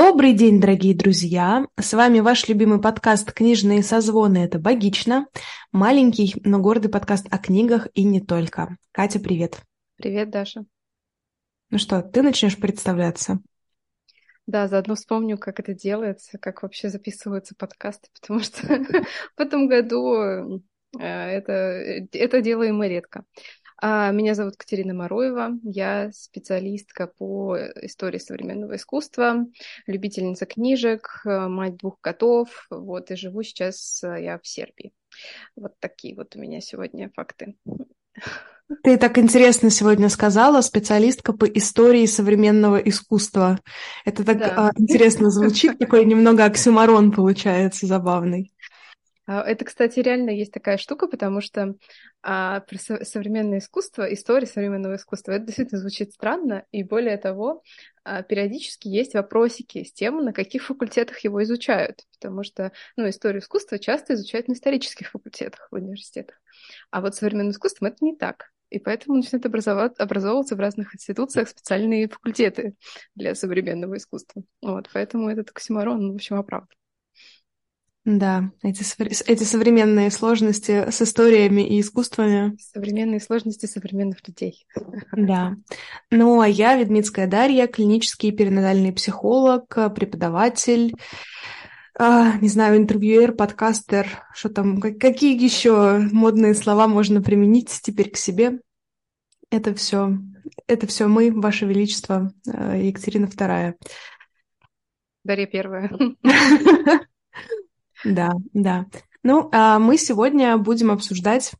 Добрый день, дорогие друзья! С вами ваш любимый подкаст «Книжные созвоны» — это «Богично». Маленький, но гордый подкаст о книгах и не только. Катя, привет! Привет, Даша! Ну что, ты начнешь представляться? Да, заодно вспомню, как это делается, как вообще записываются подкасты, потому что в этом году э, это, это делаем мы редко. А, меня зовут Катерина Мароева, я специалистка по истории современного искусства, любительница книжек, э, мать двух котов, вот, и живу сейчас э, я в Сербии. Вот такие вот у меня сегодня факты. Ты так интересно сегодня сказала, специалистка по истории современного искусства. Это так да. А, интересно звучит, такой немного оксюмарон получается забавный. А, это, кстати, реально есть такая штука, потому что а, про со- современное искусство, история современного искусства, это действительно звучит странно, и более того, а, периодически есть вопросики с тем, на каких факультетах его изучают, потому что, ну, историю искусства часто изучают на исторических факультетах в университетах, а вот современным искусством это не так. И поэтому начинают образовываться в разных институциях специальные факультеты для современного искусства. Вот, поэтому этот оксиморон, в общем, оправдан. Да, эти, эти современные сложности с историями и искусствами. Современные сложности современных людей. Да. Ну, а я Ведмицкая Дарья, клинический перинатальный психолог, преподаватель, а, не знаю, интервьюер, подкастер, что там, какие еще модные слова можно применить теперь к себе. Это все, это все мы, Ваше Величество, э, Екатерина Вторая. Дарья Первая. Да, да. Ну, а мы сегодня будем обсуждать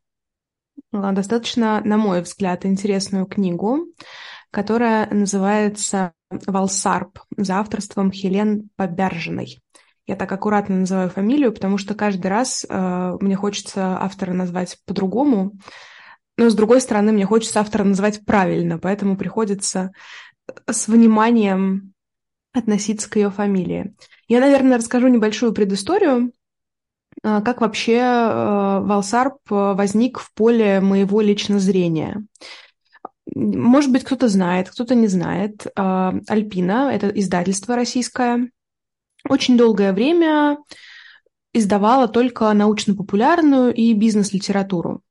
а, достаточно, на мой взгляд, интересную книгу, которая называется «Валсарп» за авторством Хелен Побяржиной. Я так аккуратно называю фамилию, потому что каждый раз э, мне хочется автора назвать по-другому, но с другой стороны мне хочется автора называть правильно, поэтому приходится с вниманием относиться к ее фамилии. Я, наверное, расскажу небольшую предысторию, а, как вообще э, Валсарп возник в поле моего личного зрения. Может быть, кто-то знает, кто-то не знает. А, Альпина — это издательство российское. Очень долгое время издавала только научно-популярную и бизнес-литературу.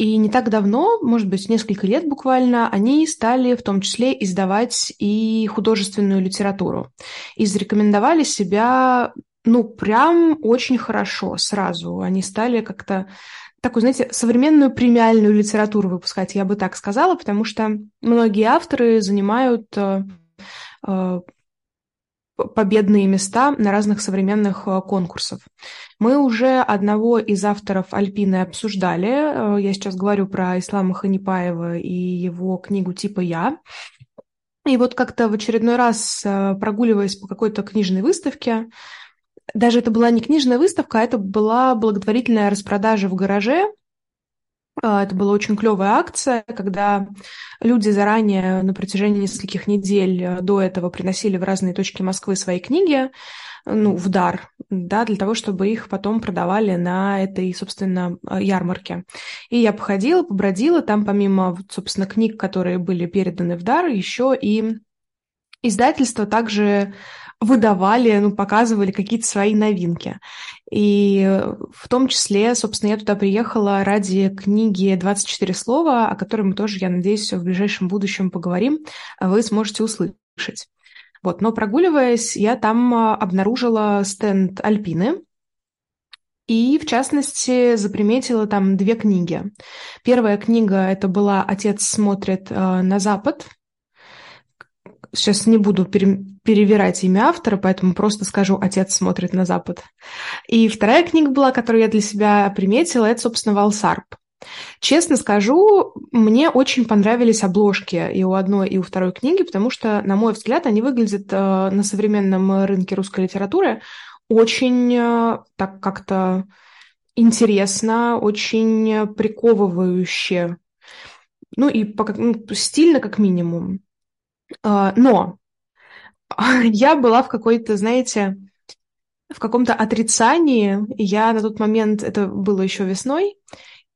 И не так давно, может быть, несколько лет буквально, они стали в том числе издавать и художественную литературу. И зарекомендовали себя, ну, прям очень хорошо сразу. Они стали как-то такую, знаете, современную премиальную литературу выпускать, я бы так сказала, потому что многие авторы занимают э, э, победные места на разных современных э, конкурсах. Мы уже одного из авторов Альпины обсуждали. Э, я сейчас говорю про Ислама Ханипаева и его книгу «Типа я». И вот как-то в очередной раз, э, прогуливаясь по какой-то книжной выставке, даже это была не книжная выставка, а это была благотворительная распродажа в гараже, а, это была очень клевая акция, когда люди заранее на протяжении нескольких недель э, до этого приносили в разные точки Москвы свои книги, ну, в дар, да, для того, чтобы их потом продавали на этой, собственно, э, ярмарке. И я походила, побродила, там помимо, собственно, книг, которые были переданы в дар, еще и издательство также выдавали, ну, показывали какие-то свои новинки. И в том числе, собственно, я туда приехала ради книги «24 слова», о которой мы тоже, я надеюсь, в ближайшем будущем поговорим, вы сможете услышать. Вот, но прогуливаясь, я там а, обнаружила стенд Альпины, и, в частности, заприметила там две книги. Первая книга – это была «Отец смотрит э, на Запад», сейчас не буду пере, перевирать имя автора, поэтому просто скажу «Отец смотрит на Запад». И вторая книга была, которую я для себя приметила, это, собственно, «Валсарп». Честно скажу, мне очень понравились обложки и у одной, и у второй книги, потому что, на мой взгляд, они выглядят э, на современном рынке русской литературы очень э, так как-то интересно, очень приковывающе. Ну и по, ну, стильно, как минимум. А, но я была в какой-то, знаете, в каком-то отрицании. Я на тот момент, это было еще весной,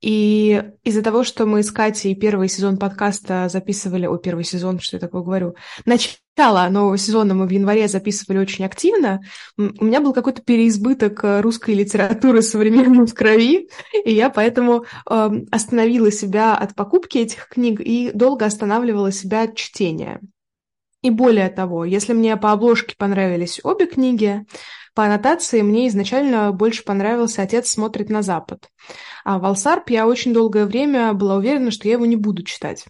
И из-за того, что мы с Катей первый сезон подкаста записывали... О, первый сезон, что я такое говорю? Начало нового сезона мы в январе записывали очень активно. У меня был какой-то переизбыток русской литературы современной в крови, и я поэтому э, остановила себя от покупки этих книг и долго останавливала себя от чтения. И более того, если мне по обложке понравились обе книги, по аннотации мне изначально больше понравился «Отец смотрит на запад». А «Валсарп» я очень долгое время была уверена, что я его не буду читать.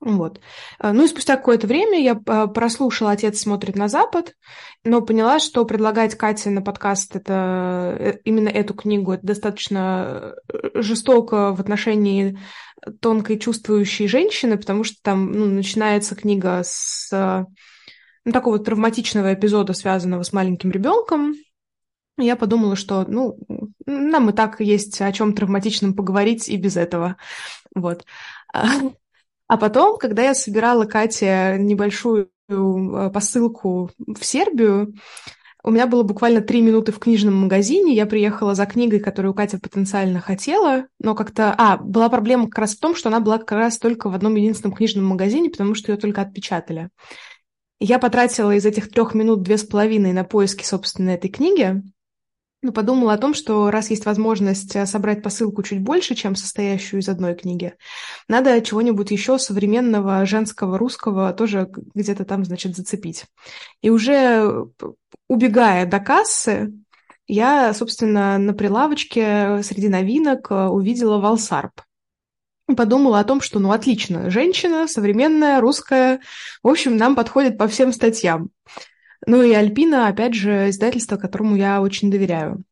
Вот. Ну и спустя какое-то время я а, прослушала «Отец смотрит на Запад», но поняла, что предлагать Кате на подкаст это, э, именно эту книгу это достаточно э, жестоко в отношении тонкой чувствующей женщины, потому что там ну, начинается книга с ну, такого травматичного эпизода, связанного с маленьким ребенком. Я подумала, что ну, нам и так есть о чем травматичном поговорить и без этого. Вот. А потом, когда я собирала Кате небольшую э, посылку в Сербию, у меня было буквально три минуты в книжном магазине. Я приехала за книгой, которую Катя потенциально хотела, но как-то... А, была проблема как раз в том, что она была как раз только в одном единственном книжном магазине, потому что ее только отпечатали. Я потратила из этих трех минут две с половиной на поиски, собственно, этой книги. Ну, подумала о том, что раз есть возможность э, собрать посылку чуть больше, чем состоящую из одной книги, надо чего-нибудь еще современного, женского, русского тоже где-то там, значит, зацепить. И уже убегая до кассы, я, собственно, на прилавочке среди новинок э, увидела Валсарп. Подумала о том, что, ну, отлично, женщина, современная, русская, в общем, нам подходит по всем статьям. Ну и Альпина, опять же, издательство, которому я очень доверяю.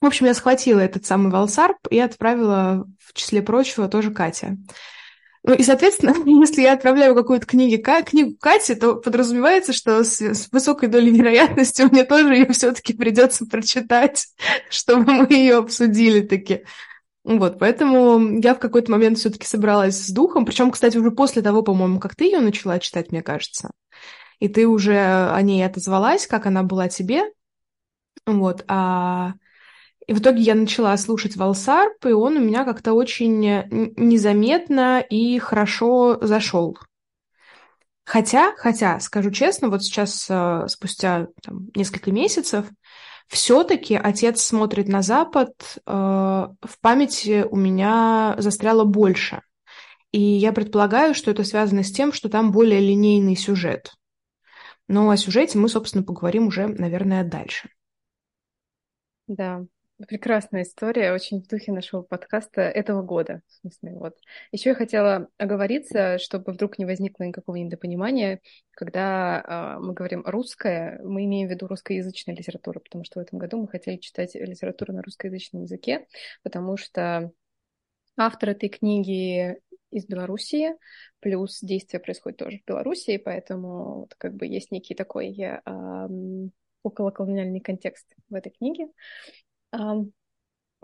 В общем, я схватила этот самый Валсарп и отправила, в числе прочего, тоже Кате. Ну и, соответственно, если я отправляю какую-то книгу, книгу Кате, то подразумевается, что с, с высокой долей вероятности мне тоже ее все-таки придется прочитать, чтобы мы ее обсудили таки. Вот, поэтому я в какой-то момент все-таки собралась с духом, причем, кстати, уже после того, по-моему, как ты ее начала читать, мне кажется и ты уже о ней отозвалась, как она была тебе. Вот, а... И в итоге я начала слушать Валсарп, и он у меня как-то очень незаметно и хорошо зашел. Хотя, хотя, скажу честно, вот сейчас, э, спустя там, несколько месяцев, все-таки отец смотрит на Запад, э, в памяти у меня застряло больше. И я предполагаю, что это связано с тем, что там более линейный сюжет. Но о сюжете мы, собственно, поговорим уже, наверное, дальше. Да, прекрасная история, очень в духе нашего подкаста этого года. В смысле, вот. Еще я хотела оговориться, чтобы вдруг не возникло никакого недопонимания, когда э, мы говорим русское, мы имеем в виду русскоязычная литература, потому что в этом году мы хотели читать литературу на русскоязычном языке, потому что автор этой книги из Белоруссии, плюс действие происходит тоже в Белоруссии, поэтому вот как бы есть некий такой э, околоколониальный контекст в этой книге.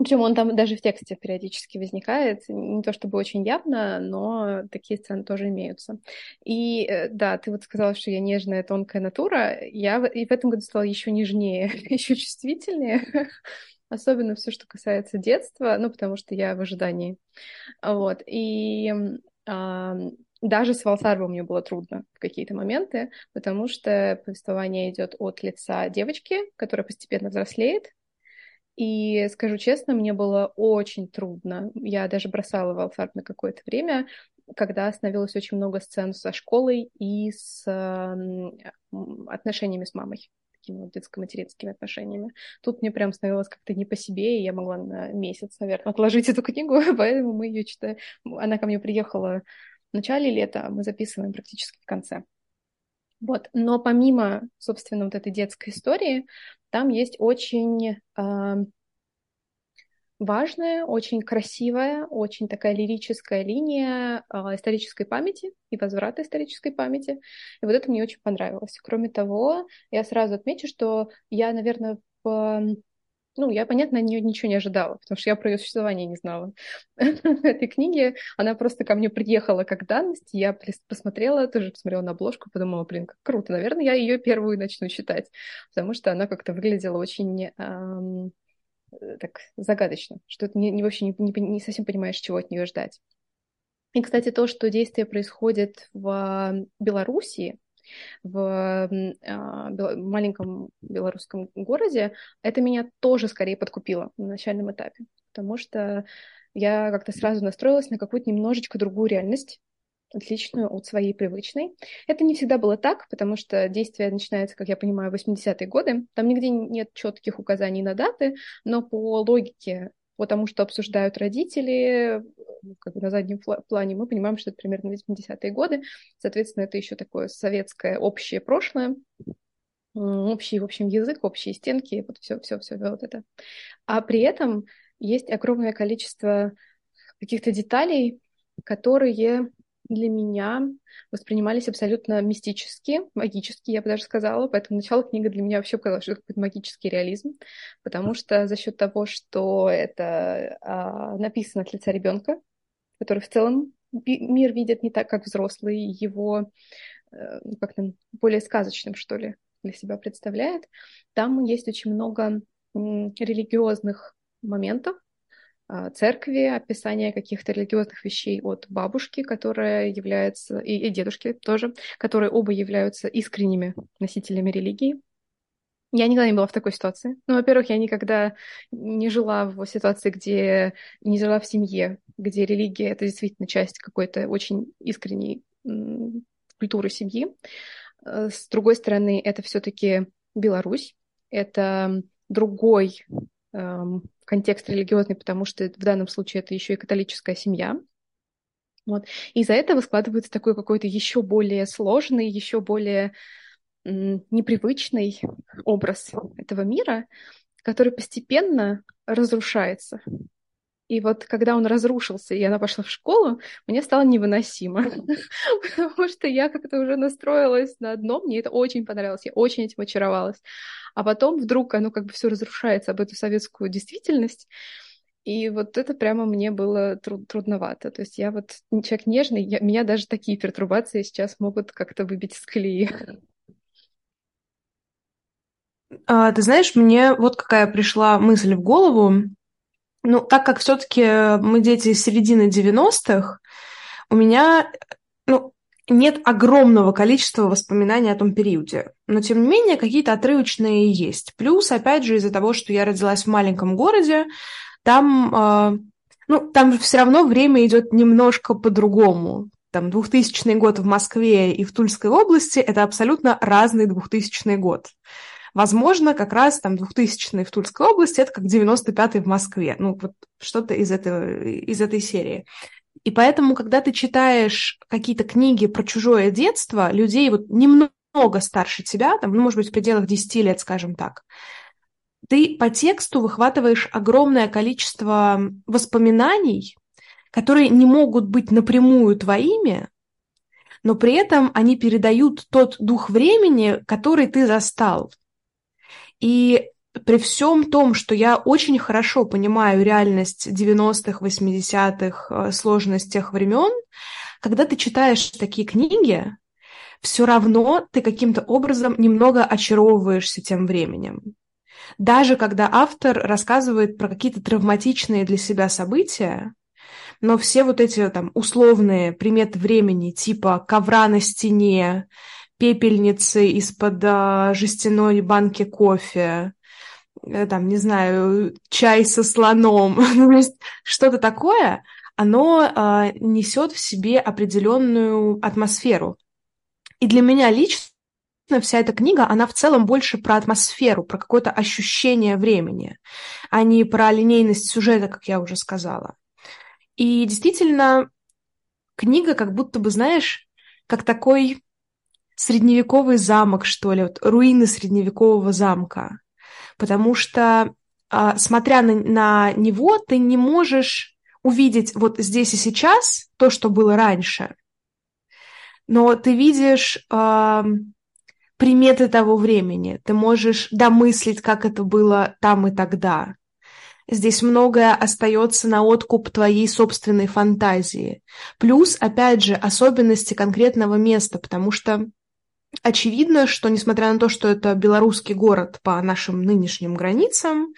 Причем он там даже в тексте периодически возникает, не то чтобы очень явно, но такие сцены тоже имеются. И э, да, ты вот сказала, что я нежная, тонкая натура, я и в этом году стала еще нежнее, еще чувствительнее, особенно все, что касается детства, ну, потому что я в ожидании. Вот, и а, даже с Валсарбом мне было трудно в какие-то моменты, потому что повествование идет от лица девочки, которая постепенно взрослеет, и скажу честно, мне было очень трудно. Я даже бросала Валсарб на какое-то время, когда становилось очень много сцен со школой и с отношениями с мамой такими вот детско-материнскими отношениями. Тут мне прям становилось как-то не по себе, и я могла на месяц, наверное, отложить эту книгу, поэтому мы ее читаем. Она ко мне приехала в начале лета, а мы записываем практически в конце. Вот. Но помимо, собственно, вот этой детской истории, там есть очень э, важная, очень красивая, очень такая лирическая линия э, исторической памяти и возврата исторической памяти. И вот это мне очень понравилось. Кроме того, я сразу отмечу, что я, наверное, в ну, я, понятно, от нее ничего не ожидала, потому что я про ее существование не знала. Этой книги она просто ко мне приехала как данность, я посмотрела, тоже посмотрела на обложку, подумала, блин, как круто, наверное, я ее первую начну читать, потому что она как-то выглядела очень э, так загадочно, что ты не, не, вообще не, не, не совсем понимаешь, чего от нее ждать. И, кстати, то, что действие происходит в Белоруссии, в а, маленьком белорусском городе, это меня тоже скорее подкупило на начальном этапе, потому что я как-то сразу настроилась на какую-то немножечко другую реальность, отличную от своей привычной. Это не всегда было так, потому что действие начинается, как я понимаю, в 80-е годы. Там нигде нет четких указаний на даты, но по логике, по тому, что обсуждают родители, как бы на заднем плане, мы понимаем, что это примерно 80-е годы. Соответственно, это еще такое советское общее прошлое, общий, в общем, язык, общие стенки, вот все, все, все вот это. А при этом есть огромное количество каких-то деталей, которые для меня воспринимались абсолютно мистически, магически, я бы даже сказала. Поэтому начало книги для меня вообще показалось, что это какой-то магический реализм, потому что за счет того, что это а, написано от лица ребенка, который в целом мир видит не так, как взрослый, его э, как-то более сказочным, что ли, для себя представляет. Там есть очень много религиозных моментов, а, церкви, описание каких-то религиозных вещей от бабушки, которая является, и, и дедушки тоже, которые оба являются искренними носителями религии. Я никогда не была в такой ситуации. Ну, во-первых, я никогда не жила в ситуации, где не жила в семье, где религия это действительно часть какой-то очень искренней культуры семьи. Э, с другой стороны, это все-таки Беларусь, это другой контекст религиозный, потому что в данном случае это еще и католическая семья. Вот. Из-за этого складывается такой какой-то еще более сложный, еще более непривычный образ этого мира, который постепенно разрушается. И вот когда он разрушился, и она пошла в школу, мне стало невыносимо, потому что я как-то уже настроилась на одно, мне это очень понравилось, я очень этим очаровалась. А потом вдруг оно как бы все разрушается об эту советскую действительность, и вот это прямо мне было труд трудновато. То есть я вот человек нежный, я, меня даже такие пертурбации сейчас могут как-то выбить из колеи. А, ты знаешь, мне вот какая пришла мысль в голову. Ну, так как все-таки мы дети середины 90-х, у меня ну, нет огромного количества воспоминаний о том периоде. Но, тем не менее, какие-то отрывочные есть. Плюс, опять же, из-за того, что я родилась в маленьком городе, там, э, ну, там все равно время идет немножко по-другому. Там 2000 год в Москве и в Тульской области – это абсолютно разный 2000 год. Возможно, как раз там 2000 в Тульской области, это как 95-й в Москве. Ну, вот что-то из, этого, из этой серии. И поэтому, когда ты читаешь какие-то книги про чужое детство, людей вот немного старше тебя, там, ну, может быть, в пределах 10 лет, скажем так, ты по тексту выхватываешь огромное количество воспоминаний, которые не могут быть напрямую твоими, но при этом они передают тот дух времени, который ты застал. И при всем том, что я очень хорошо понимаю реальность 90-х, 80-х, э, сложность тех времен, когда ты читаешь такие книги, все равно ты каким-то образом немного очаровываешься тем временем. Даже когда автор рассказывает про какие-то травматичные для себя события, но все вот эти там условные приметы времени, типа ковра на стене пепельницы из-под а, жестяной банки кофе, э, там, не знаю, чай со слоном, ну, что-то такое, оно а, несет в себе определенную атмосферу. И для меня лично вся эта книга, она в целом больше про атмосферу, про какое-то ощущение времени, а не про линейность сюжета, как я уже сказала. И действительно, книга как будто бы, знаешь, как такой средневековый замок, что ли, вот руины средневекового замка. Потому что, а, смотря на, на него, ты не можешь увидеть вот здесь и сейчас то, что было раньше. Но ты видишь э, приметы того времени, ты можешь домыслить, как это было там и тогда. Здесь многое остается на откуп твоей собственной фантазии. Плюс, опять же, особенности конкретного места, потому что Очевидно, что несмотря на то, что это белорусский город по нашим нынешним границам,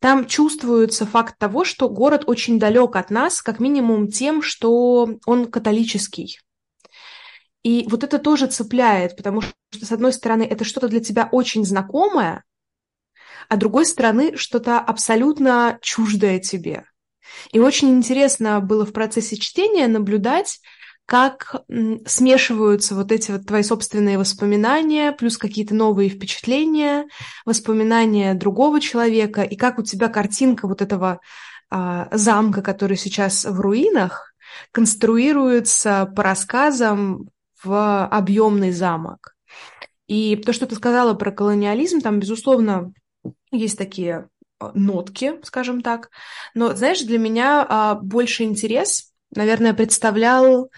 там чувствуется факт того, что город очень далек от нас, как минимум тем, что он католический. И вот это тоже цепляет, потому что, с одной стороны, это что-то для тебя очень знакомое, а с другой стороны, что-то абсолютно чуждое тебе. И очень интересно было в процессе чтения наблюдать, как смешиваются вот эти вот твои собственные воспоминания, плюс какие-то новые впечатления, воспоминания другого человека, и как у тебя картинка вот этого а, замка, который сейчас в руинах, конструируется по рассказам в объемный замок. И то, что ты сказала про колониализм, там, безусловно, есть такие а, нотки, скажем так. Но, знаешь, для меня а, больше интерес, наверное, представлял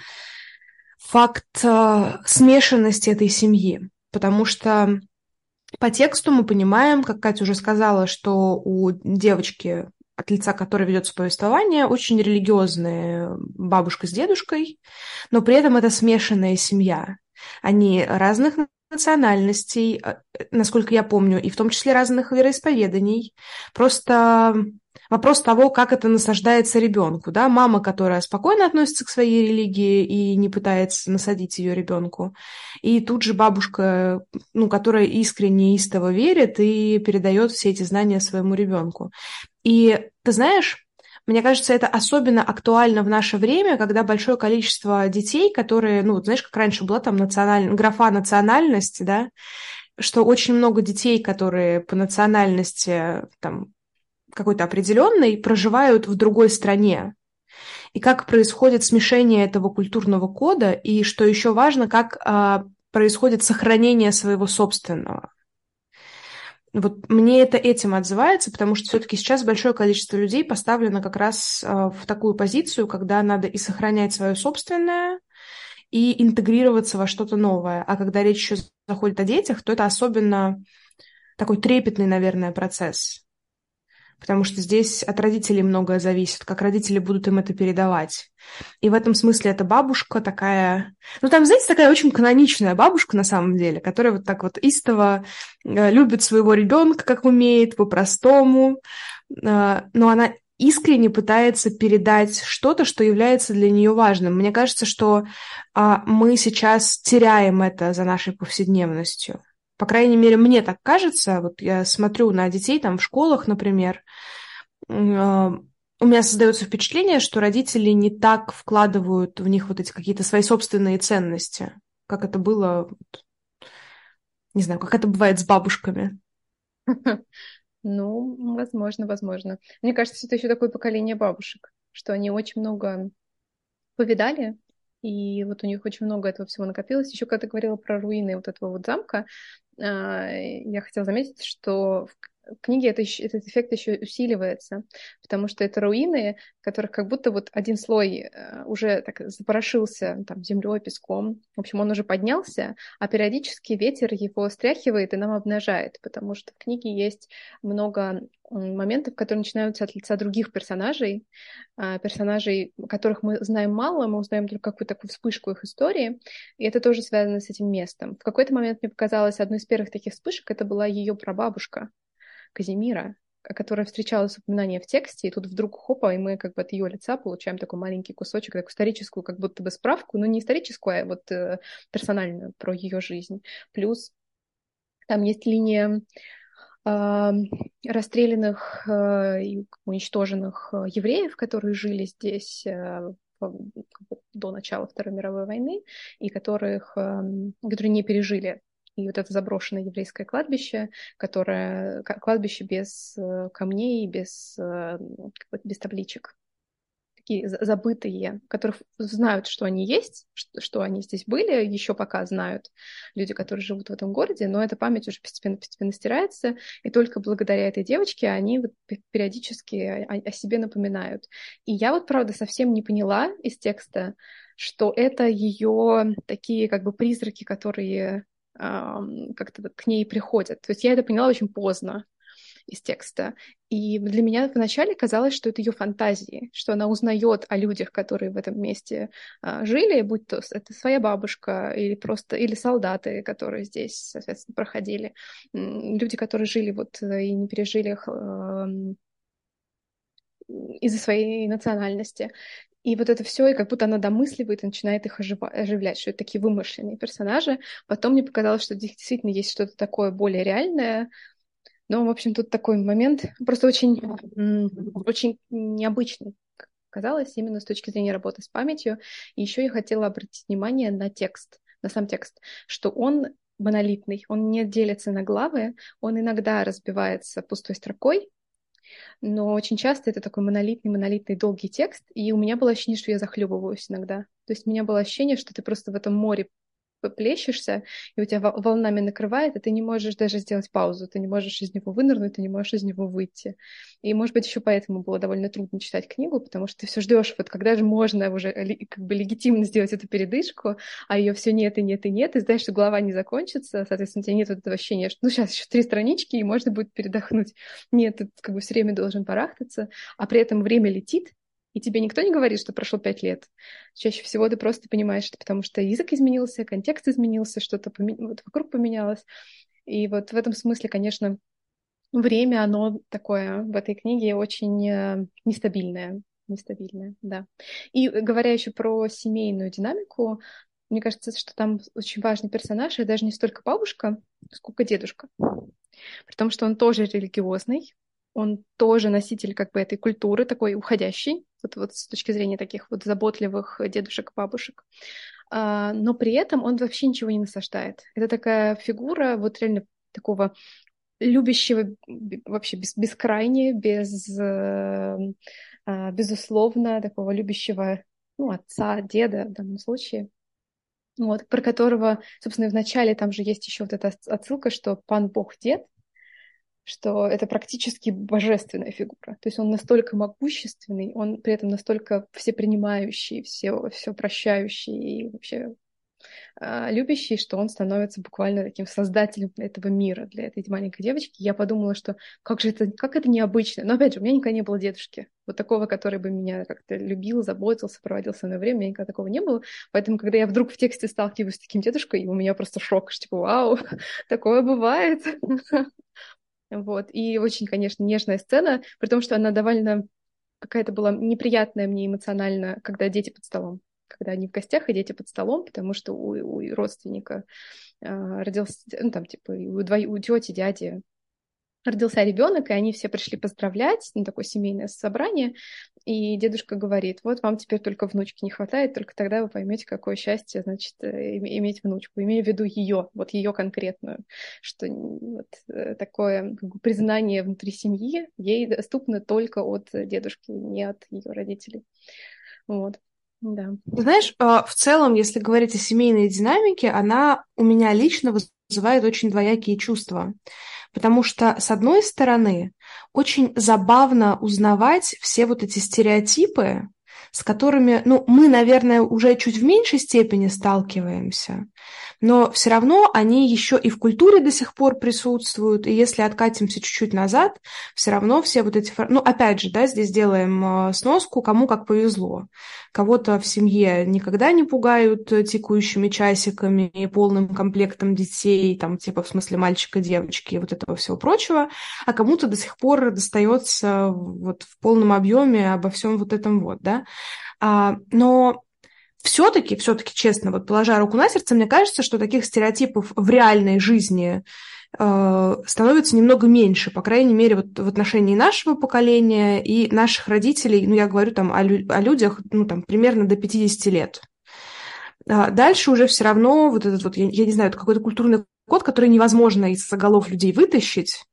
факт э, смешанности этой семьи, потому что по тексту мы понимаем, как Катя уже сказала, что у девочки, от лица которой ведется повествование, очень религиозные бабушка с дедушкой, но при этом это смешанная семья. Они разных национальностей, э, насколько я помню, и в том числе разных вероисповеданий. Просто вопрос того, как это насаждается ребенку, да, мама, которая спокойно относится к своей религии и не пытается насадить ее ребенку, и тут же бабушка, ну, которая искренне истово верит и передает все эти знания своему ребенку. И ты знаешь, мне кажется, это особенно актуально в наше время, когда большое количество детей, которые, ну, знаешь, как раньше была там националь... графа национальности, да, что очень много детей, которые по национальности там какой-то определенной проживают в другой стране. И как происходит смешение этого культурного кода, и что еще важно, как а, происходит сохранение своего собственного. Вот мне это этим отзывается, потому что все-таки сейчас большое количество людей поставлено как раз а, в такую позицию, когда надо и сохранять свое собственное, и интегрироваться во что-то новое. А когда речь еще заходит о детях, то это особенно такой трепетный, наверное, процесс потому что здесь от родителей многое зависит, как родители будут им это передавать. И в этом смысле эта бабушка такая... Ну, там, знаете, такая очень каноничная бабушка на самом деле, которая вот так вот истово э, любит своего ребенка, как умеет, по-простому, э, но она искренне пытается передать что-то, что является для нее важным. Мне кажется, что а, мы сейчас теряем это за нашей повседневностью. По крайней мере, мне так кажется. Вот я смотрю на детей там в школах, например, а, у меня создается впечатление, что родители не так вкладывают в них вот эти какие-то свои собственные ценности, как это было, не знаю, как это бывает с бабушками. Ну, возможно, возможно. Мне кажется, это еще такое поколение бабушек, что они очень много повидали, и вот у них очень много этого всего накопилось. Еще когда ты говорила про руины вот этого вот замка, я хотела заметить, что книге это этот эффект еще усиливается, потому что это руины, которых как будто вот один слой э, уже так запорошился там землей, песком. В общем, он уже поднялся, а периодически ветер его стряхивает и нам обнажает, потому что в книге есть много моментов, которые начинаются от лица других персонажей, а, персонажей, которых мы знаем мало, мы узнаем только какую-то такую вспышку их истории, и это тоже связано с этим местом. В какой-то момент мне показалось, одной из первых таких вспышек это была ее прабабушка, Казимира, которая встречалась упоминание в тексте, и тут вдруг хопа, и мы как бы от ее лица получаем такой маленький кусочек, такую историческую как будто бы справку, но не историческую, а вот э, персональную про ее жизнь. Плюс там есть линия э, расстрелянных э, и уничтоженных э, евреев, которые жили здесь э, до начала Второй мировой войны, и которых, которые не пережили и вот это заброшенное еврейское кладбище, которое кладбище без э, камней, без, э, без табличек такие забытые, которых знают, что они есть, что они здесь были, еще пока знают люди, которые живут в этом городе, но эта память уже постепенно-постепенно стирается, и только благодаря этой девочке они вот периодически о, о себе напоминают. И я вот, правда, совсем не поняла из текста, что это ее такие как бы призраки, которые как-то к ней приходят. То есть я это поняла очень поздно из текста. И для меня вначале казалось, что это ее фантазии, что она узнает о людях, которые в этом месте а, жили, будь то это своя бабушка или просто или солдаты, которые здесь, соответственно, проходили, люди, которые жили вот э, и не пережили из-за своей национальности. И вот это все, и как будто она домысливает и начинает их оживлять, что это такие вымышленные персонажи. Потом мне показалось, что действительно есть что-то такое более реальное. Но, в общем, тут такой момент просто очень, очень необычный казалось, именно с точки зрения работы с памятью. И еще я хотела обратить внимание на текст, на сам текст, что он монолитный, он не делится на главы, он иногда разбивается пустой строкой, но очень часто это такой монолитный, монолитный долгий текст, и у меня было ощущение, что я захлебываюсь иногда. То есть у меня было ощущение, что ты просто в этом море плещешься, и у тебя волнами накрывает, и ты не можешь даже сделать паузу, ты не можешь из него вынырнуть, ты не можешь из него выйти. И, может быть, еще поэтому было довольно трудно читать книгу, потому что ты все ждешь, вот когда же можно уже как бы легитимно сделать эту передышку, а ее все нет и нет и нет, и знаешь, что глава не закончится, соответственно, у тебя нет вот этого ощущения, что ну сейчас еще три странички, и можно будет передохнуть. Нет, ты как бы все время должен барахтаться, а при этом время летит, и тебе никто не говорит, что прошло пять лет. Чаще всего ты просто понимаешь, что потому что язык изменился, контекст изменился, что-то поме... вот вокруг поменялось. И вот в этом смысле, конечно, время, оно такое в этой книге очень э, нестабильное. Нестабильное, да. И говоря еще про семейную динамику, мне кажется, что там очень важный персонаж, и даже не столько бабушка, сколько дедушка. При том, что он тоже религиозный, он тоже носитель как бы этой культуры, такой уходящий, вот, вот с точки зрения таких вот заботливых дедушек, бабушек. А, но при этом он вообще ничего не насаждает. Это такая фигура вот реально такого любящего вообще без, бескрайне, без, э, а, безусловно, такого любящего ну, отца, деда в данном случае. Вот, про которого, собственно, в начале там же есть еще вот эта отсылка, что пан Бог дед, что это практически божественная фигура. То есть он настолько могущественный, он при этом настолько всепринимающий, все, все прощающий и вообще э, любящий, что он становится буквально таким создателем этого мира для этой маленькой девочки. Я подумала, что как же это, как это необычно. Но опять же, у меня никогда не было дедушки. Вот такого, который бы меня как-то любил, заботился, проводил со мной время, у меня никогда такого не было. Поэтому, когда я вдруг в тексте сталкиваюсь с таким дедушкой, у меня просто шок, что типа, вау, такое бывает. Вот. И очень, конечно, нежная сцена, при том, что она довольно какая-то была неприятная мне эмоционально, когда дети под столом когда они в гостях, и дети под столом, потому что у, у родственника э, родился, ну, там, типа, у, двои, у тети, дяди родился ребенок, и они все пришли поздравлять, на такое семейное собрание, и дедушка говорит, вот вам теперь только внучки не хватает, только тогда вы поймете, какое счастье, значит, э, иметь внучку, имея в виду ее, вот ее конкретную, что вот э, такое как бы, признание внутри семьи ей доступно только от дедушки, не от ее родителей. Вот. Да. Знаешь, а, в целом, если говорить о семейной динамике, она у меня лично вызывает очень двоякие чувства. Потому что, с одной стороны, очень забавно узнавать все вот эти стереотипы, с которыми, ну, мы, наверное, уже чуть в меньшей степени сталкиваемся, но все равно они еще и в культуре до сих пор присутствуют, и если откатимся чуть-чуть назад, все равно все вот эти... Ну, опять же, да, здесь делаем э, сноску, кому как повезло. Кого-то в семье никогда не пугают текущими часиками и полным комплектом детей, там, типа, в смысле мальчика, девочки и вот этого всего прочего, а кому-то до сих пор достается вот в полном объеме обо всем вот этом вот, да. А, но все-таки, все-таки, честно, вот положа руку на сердце, мне кажется, что таких стереотипов в реальной жизни э, становится немного меньше, по крайней мере, вот в отношении нашего поколения и наших родителей, ну, я говорю там о, о людях, ну, там, примерно до 50 лет. А дальше уже все равно вот этот вот, я, я не знаю, это какой-то культурный код, который невозможно из голов людей вытащить,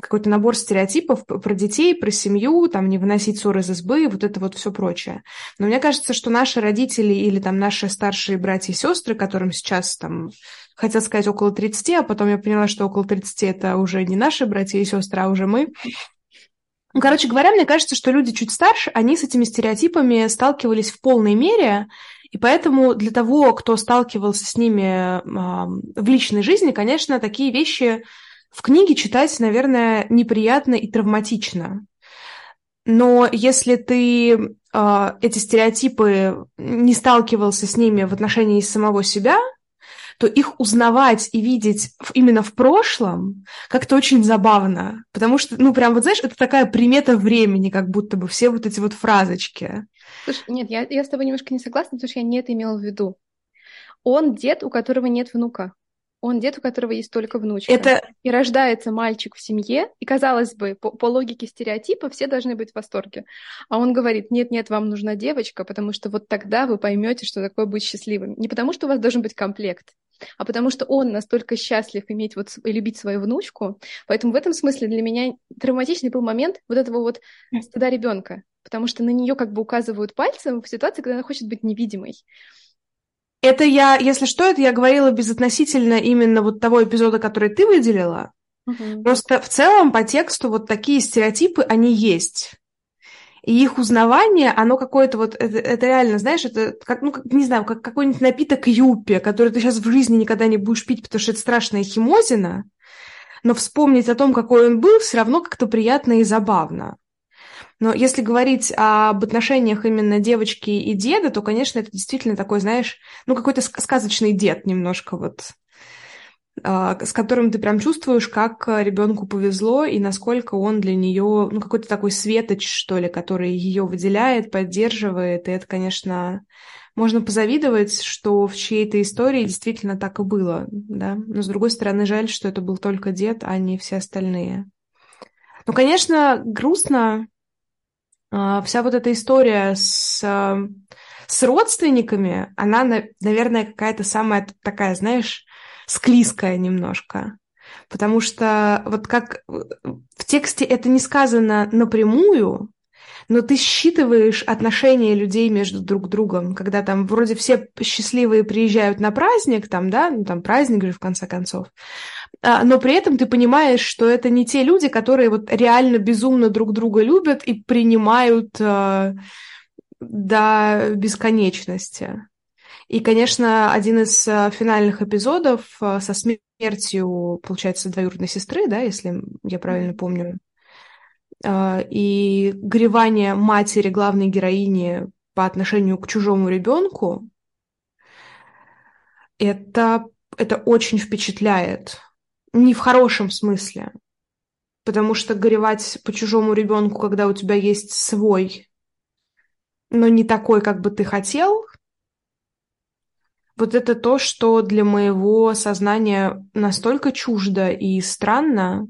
какой-то набор стереотипов про детей, про семью, там, не выносить ссоры из избы, вот это вот все прочее. Но мне кажется, что наши родители или там наши старшие братья и сестры, которым сейчас там хотел сказать около 30, а потом я поняла, что около 30 это уже не наши братья и сестры, а уже мы. Ну, короче говоря, мне кажется, что люди чуть старше, они с этими стереотипами сталкивались в полной мере, и поэтому для того, кто сталкивался с ними э, в личной жизни, конечно, такие вещи в книге читать, наверное, неприятно и травматично. Но если ты э, эти стереотипы не сталкивался с ними в отношении самого себя, то их узнавать и видеть именно в прошлом как-то очень забавно. Потому что, ну, прям вот знаешь, это такая примета времени, как будто бы все вот эти вот фразочки. Слушай, нет, я, я с тобой немножко не согласна, потому что я не это имела в виду. Он дед, у которого нет внука. Он дед, у которого есть только внучка. Это... И рождается мальчик в семье, и, казалось бы, по, по логике стереотипа все должны быть в восторге. А он говорит, нет-нет, вам нужна девочка, потому что вот тогда вы поймете, что такое быть счастливым. Не потому, что у вас должен быть комплект, а потому что он настолько счастлив иметь вот и любить свою внучку. Поэтому в этом смысле для меня травматичный был момент вот этого вот стыда ребенка, потому что на нее как бы указывают пальцем в ситуации, когда она хочет быть невидимой. Это я, если что, это я говорила безотносительно именно вот того эпизода, который ты выделила. Угу. Просто в целом по тексту вот такие стереотипы, они есть. И их узнавание, оно какое-то вот, это, это реально, знаешь, это как, ну, не знаю, как какой-нибудь напиток юпи, который ты сейчас в жизни никогда не будешь пить, потому что это страшная химозина, но вспомнить о том, какой он был, все равно как-то приятно и забавно. Но если говорить об отношениях именно девочки и деда, то, конечно, это действительно такой, знаешь, ну, какой-то сказочный дед немножко вот, а, с которым ты прям чувствуешь, как ребенку повезло и насколько он для нее, ну, какой-то такой светоч, что ли, который ее выделяет, поддерживает. И это, конечно, можно позавидовать, что в чьей-то истории действительно так и было, да. Но, с другой стороны, жаль, что это был только дед, а не все остальные. Ну, конечно, грустно, а, вся вот эта история с, с родственниками, она, наверное, какая-то самая такая, знаешь, склизкая немножко. Потому что вот как в тексте это не сказано напрямую, но ты считываешь отношения людей между друг другом, когда там вроде все счастливые приезжают на праздник, там, да, ну там праздник же в конце концов, а, но при этом ты понимаешь, что это не те люди, которые вот реально безумно друг друга любят и принимают э, до бесконечности. И, конечно, один из э, финальных эпизодов э, со смертью, получается, двоюродной сестры, да, если я правильно помню, и горевание матери главной героини по отношению к чужому ребенку, это, это очень впечатляет не в хорошем смысле. Потому что горевать по чужому ребенку, когда у тебя есть свой, но не такой, как бы ты хотел, вот это то, что для моего сознания настолько чуждо и странно,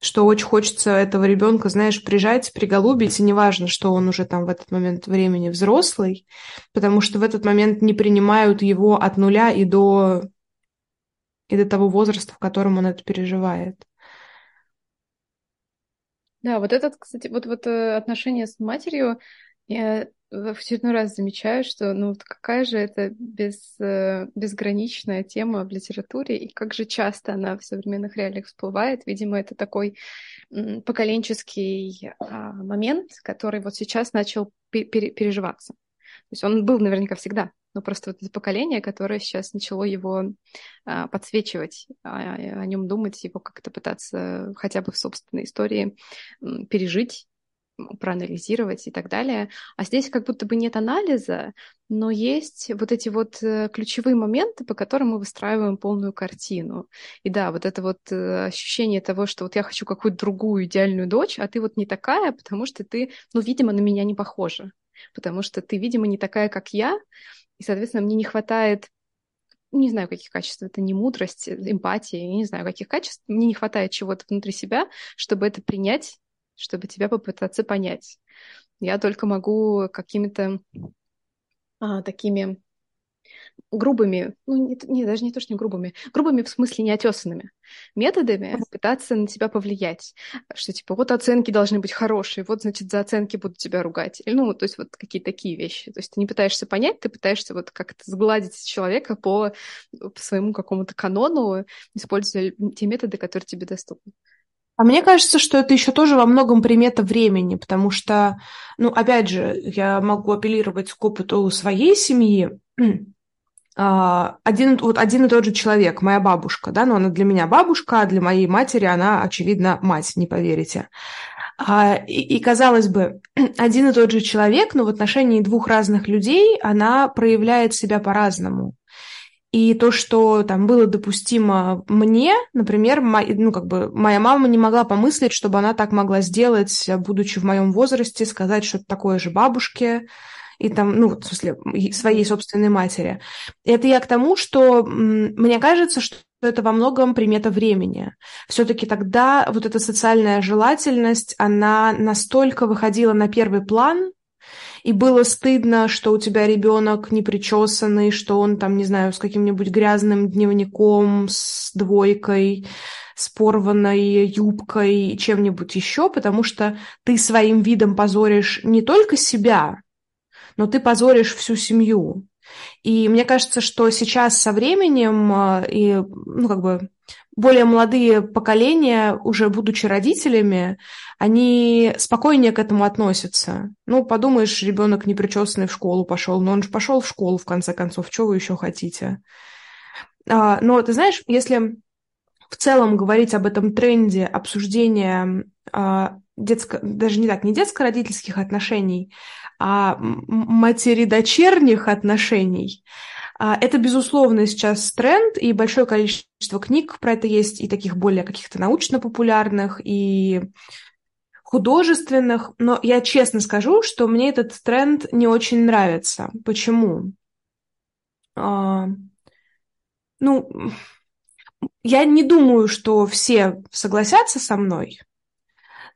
что очень хочется этого ребенка, знаешь, прижать, приголубить, и неважно, что он уже там в этот момент времени взрослый, потому что в этот момент не принимают его от нуля и до и до того возраста, в котором он это переживает. Да, вот этот, кстати, вот, вот э, отношение с матерью, я в очередной раз замечаю, что ну вот какая же это без, э, безграничная тема в литературе, и как же часто она в современных реалиях всплывает. Видимо, это такой поколенческий а, момент, который вот сейчас начал переживаться. Есть он был наверняка всегда, но просто вот это поколение, которое сейчас начало его а, подсвечивать, а, о нем думать, его как-то пытаться хотя бы в собственной истории пережить, проанализировать и так далее. А здесь как будто бы нет анализа, но есть вот эти вот э, ключевые моменты, по которым мы выстраиваем полную картину. И да, вот это вот э, ощущение того, что вот я хочу какую-то другую идеальную дочь, а ты вот не такая, потому что ты, ну, видимо, на меня не похожа. Потому что ты, видимо, не такая, как я, и, соответственно, мне не хватает не знаю, каких качеств, это не мудрость, эмпатия, я не знаю, каких качеств, мне не хватает чего-то внутри себя, чтобы это принять, чтобы тебя попытаться понять. Я только могу какими-то а, такими грубыми, ну, не, не, даже не то, что не грубыми, грубыми в смысле неотесанными методами пытаться на тебя повлиять. Что, типа, вот оценки должны быть хорошие, вот, значит, за оценки будут тебя ругать. Или, ну, то есть вот какие-то такие вещи. То есть ты не пытаешься понять, ты пытаешься вот как-то сгладить человека по, по своему какому-то канону, используя те методы, которые тебе доступны. А мне кажется, что это еще тоже во многом примета времени, потому что, ну, опять же, я могу апеллировать к опыту своей семьи, один, вот один и тот же человек, моя бабушка, да, но она для меня бабушка, а для моей матери она, очевидно, мать, не поверите. А, и, и, казалось бы, один и тот же человек, но в отношении двух разных людей она проявляет себя по-разному. И то, что там было допустимо мне, например, ну, как бы моя мама не могла помыслить, чтобы она так могла сделать, будучи в моем возрасте, сказать что-то такое же бабушке, и там, ну, в смысле, своей собственной матери. Это я к тому, что мне кажется, что это во многом примета времени. Все-таки тогда вот эта социальная желательность, она настолько выходила на первый план, и было стыдно, что у тебя ребенок непричесанный, что он там, не знаю, с каким-нибудь грязным дневником, с двойкой, с порванной юбкой, чем-нибудь еще, потому что ты своим видом позоришь не только себя, но ты позоришь всю семью. И мне кажется, что сейчас со временем э, и, ну, как бы, более молодые поколения, уже будучи родителями, они спокойнее к этому относятся. Ну, подумаешь, ребенок непричесанный в школу пошел, но он же пошел в школу, в конце концов, что вы еще хотите? А, но ты знаешь, если в целом говорить об этом тренде обсуждения а, детско, даже не так, не детско-родительских отношений, а матери-дочерних отношений, а, это, безусловно, сейчас тренд, и большое количество книг про это есть, и таких более каких-то научно-популярных, и художественных. Но я честно скажу, что мне этот тренд не очень нравится. Почему? А, ну, я не думаю, что все согласятся со мной,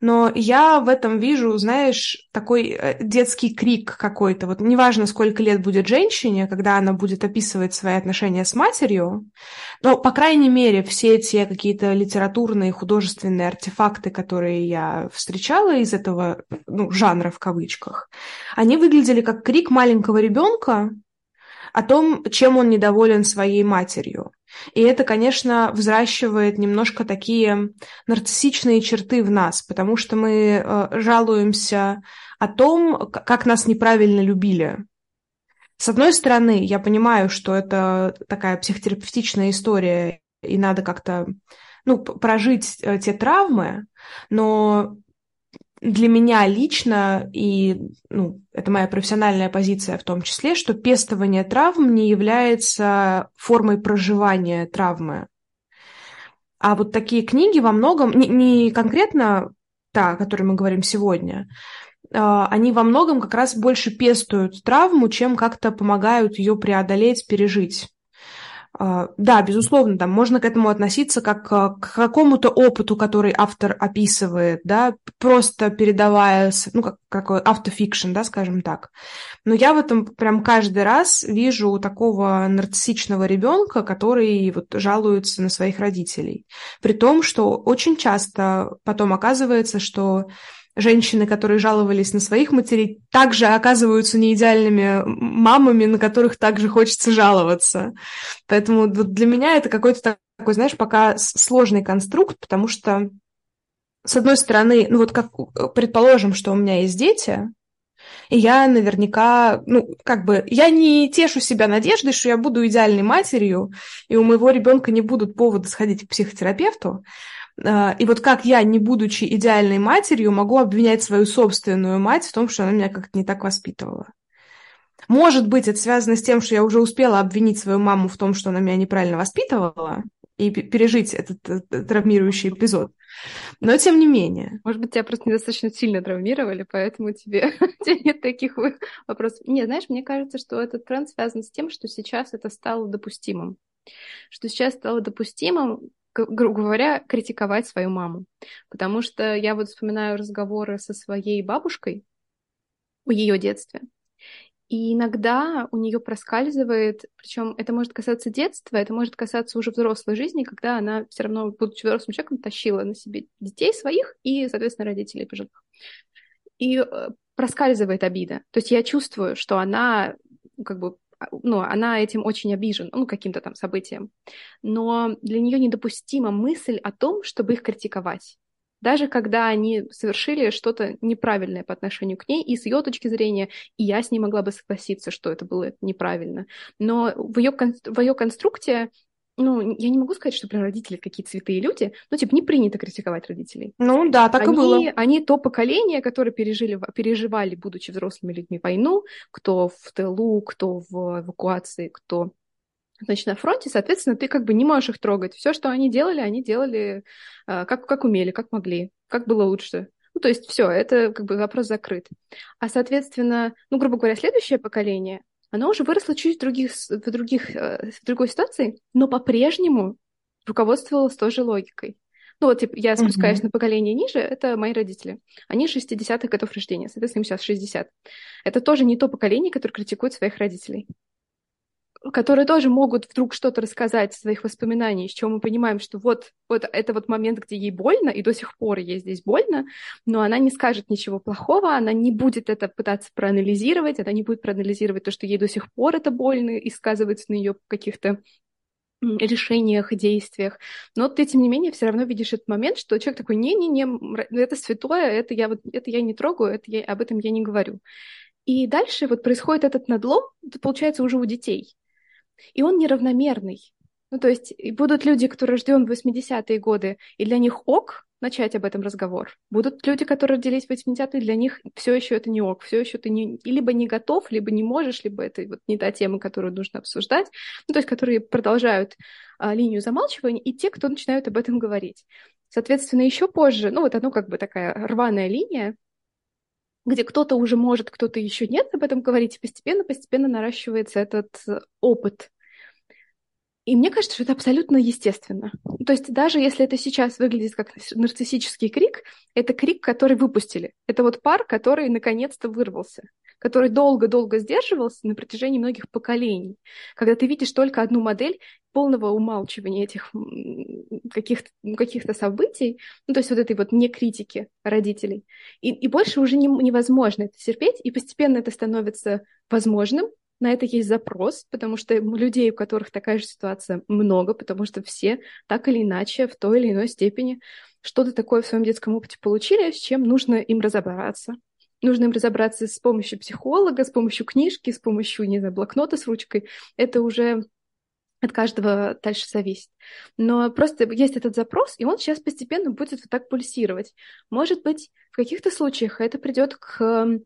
но я в этом вижу, знаешь, такой э, детский крик какой-то. Вот неважно, сколько лет будет женщине, когда она будет описывать свои отношения с матерью, но, по крайней мере, все те какие-то литературные, художественные артефакты, которые я встречала из этого ну, жанра в кавычках, они выглядели как крик маленького ребенка о том, чем он недоволен своей матерью. И это, конечно, взращивает немножко такие нарциссичные черты в нас, потому что мы э, жалуемся о том, как нас неправильно любили. С одной стороны, я понимаю, что это такая психотерапевтичная история, и надо как-то ну, прожить э, те травмы, но для меня лично, и ну, это моя профессиональная позиция в том числе, что пестование травм не является формой проживания травмы. А вот такие книги во многом, не, не конкретно та, о которой мы говорим сегодня, а, они во многом как раз больше пестуют травму, чем как-то помогают ее преодолеть, пережить. А, да, безусловно, там можно к этому относиться как а, к какому-то опыту, который автор описывает, да, просто передавая, ну, как какой автофикшн, да, скажем так. Но я в этом прям каждый раз вижу такого нарциссичного ребенка, который вот жалуется на своих родителей. При том, что очень часто потом оказывается, что женщины, которые жаловались на своих матерей, также оказываются неидеальными мамами, на которых также хочется жаловаться. Поэтому для меня это какой-то такой, знаешь, пока сложный конструкт, потому что, с одной стороны, ну вот как предположим, что у меня есть дети, и я наверняка, ну, как бы, я не тешу себя надеждой, что я буду идеальной матерью, и у моего ребенка не будут повода сходить к психотерапевту. А, и вот как я, не будучи идеальной матерью, могу обвинять свою собственную мать в том, что она меня как-то не так воспитывала. Может быть, это связано с тем, что я уже успела обвинить свою маму в том, что она меня неправильно воспитывала, и пережить этот, этот травмирующий эпизод. Но тем не менее. Может быть, тебя просто недостаточно сильно травмировали, поэтому тебе, тебе нет таких вопросов. Не, знаешь, мне кажется, что этот тренд связан с тем, что сейчас это стало допустимым. Что сейчас стало допустимым грубо говоря, критиковать свою маму. Потому что я вот вспоминаю разговоры со своей бабушкой в ее детстве. И иногда у нее проскальзывает, причем это может касаться детства, это может касаться уже взрослой жизни, когда она все равно, будучи взрослым человеком, тащила на себе детей своих и, соответственно, родителей пожилых. И э, проскальзывает обида. То есть я чувствую, что она как бы ну, она этим очень обижена, ну, каким-то там событием. Но для нее недопустима мысль о том, чтобы их критиковать. Даже когда они совершили что-то неправильное по отношению к ней, и с ее точки зрения, и я с ней могла бы согласиться, что это было неправильно. Но в ее, в ее конструкте ну, я не могу сказать, что прям родители какие-то святые люди, но, типа, не принято критиковать родителей. Ну, да, так они, и было. Они то поколение, которое пережили, переживали, будучи взрослыми людьми, войну, кто в тылу, кто в эвакуации, кто значит, на фронте, соответственно, ты как бы не можешь их трогать. Все, что они делали, они делали э, как, как умели, как могли, как было лучше. Ну, то есть все, это как бы вопрос закрыт. А, соответственно, ну, грубо говоря, следующее поколение, оно уже выросло чуть в, других, в, других, э, в другой ситуации, но по-прежнему руководствовалось тоже логикой. Ну, вот, типа, я спускаюсь uh-huh. на поколение ниже, это мои родители. Они 60-х годов рождения, соответственно, им сейчас 60. Это тоже не то поколение, которое критикует своих родителей которые тоже могут вдруг что-то рассказать из своих воспоминаний, с чего мы понимаем, что вот, вот это вот момент, где ей больно, и до сих пор ей здесь больно, но она не скажет ничего плохого, она не будет это пытаться проанализировать, она не будет проанализировать то, что ей до сих пор это больно и сказывается на ее каких-то решениях, действиях. Но ты, тем не менее, все равно видишь этот момент, что человек такой, не-не-не, это святое, это я, вот, это я не трогаю, это я, об этом я не говорю. И дальше вот происходит этот надлом, это получается уже у детей и он неравномерный. Ну, то есть будут люди, которые рождены в 80-е годы, и для них ок начать об этом разговор. Будут люди, которые родились в 80-е, для них все еще это не ок, все еще ты не, либо не готов, либо не можешь, либо это вот не та тема, которую нужно обсуждать, ну, то есть которые продолжают а, линию замалчивания, и те, кто начинают об этом говорить. Соответственно, еще позже, ну, вот оно как бы такая рваная линия, где кто-то уже может, кто-то еще нет об этом говорить, и постепенно-постепенно наращивается этот э, опыт. И мне кажется, что это абсолютно естественно. То есть даже если это сейчас выглядит как нарциссический крик, это крик, который выпустили. Это вот пар, который наконец-то вырвался, который долго-долго сдерживался на протяжении многих поколений. Когда ты видишь только одну модель полного умалчивания этих каких-то каких событий, ну, то есть вот этой вот некритики родителей. И, и больше уже не, невозможно это терпеть, и постепенно это становится возможным, на это есть запрос, потому что людей, у которых такая же ситуация, много, потому что все так или иначе в той или иной степени что-то такое в своем детском опыте получили, с чем нужно им разобраться. Нужно им разобраться с помощью психолога, с помощью книжки, с помощью, не знаю, блокнота с ручкой. Это уже от каждого дальше зависит. Но просто есть этот запрос, и он сейчас постепенно будет вот так пульсировать. Может быть, в каких-то случаях это придет к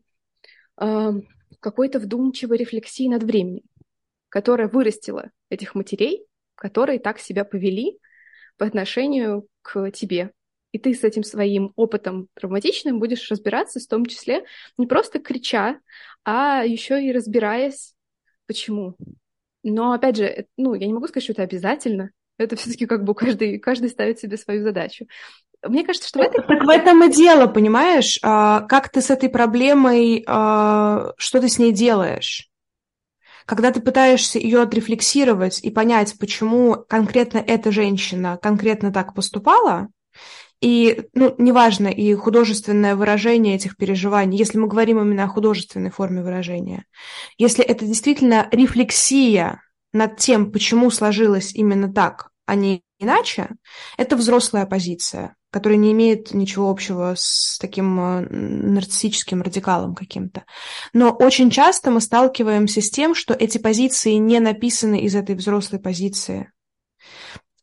э, какой-то вдумчивой рефлексии над временем, которая вырастила этих матерей, которые так себя повели по отношению к тебе. И ты с этим своим опытом травматичным будешь разбираться, в том числе не просто крича, а еще и разбираясь, почему. Но опять же, ну, я не могу сказать, что это обязательно. Это все-таки как бы каждый, каждый ставит себе свою задачу. Мне кажется, что в этом... Так в этом и дело, понимаешь? А, как ты с этой проблемой, а, что ты с ней делаешь? Когда ты пытаешься ее отрефлексировать и понять, почему конкретно эта женщина конкретно так поступала, и, ну, неважно, и художественное выражение этих переживаний, если мы говорим именно о художественной форме выражения, если это действительно рефлексия над тем, почему сложилось именно так, а не иначе, это взрослая позиция который не имеет ничего общего с таким э, нарциссическим радикалом каким-то. Но очень часто мы сталкиваемся с тем, что эти позиции не написаны из этой взрослой позиции.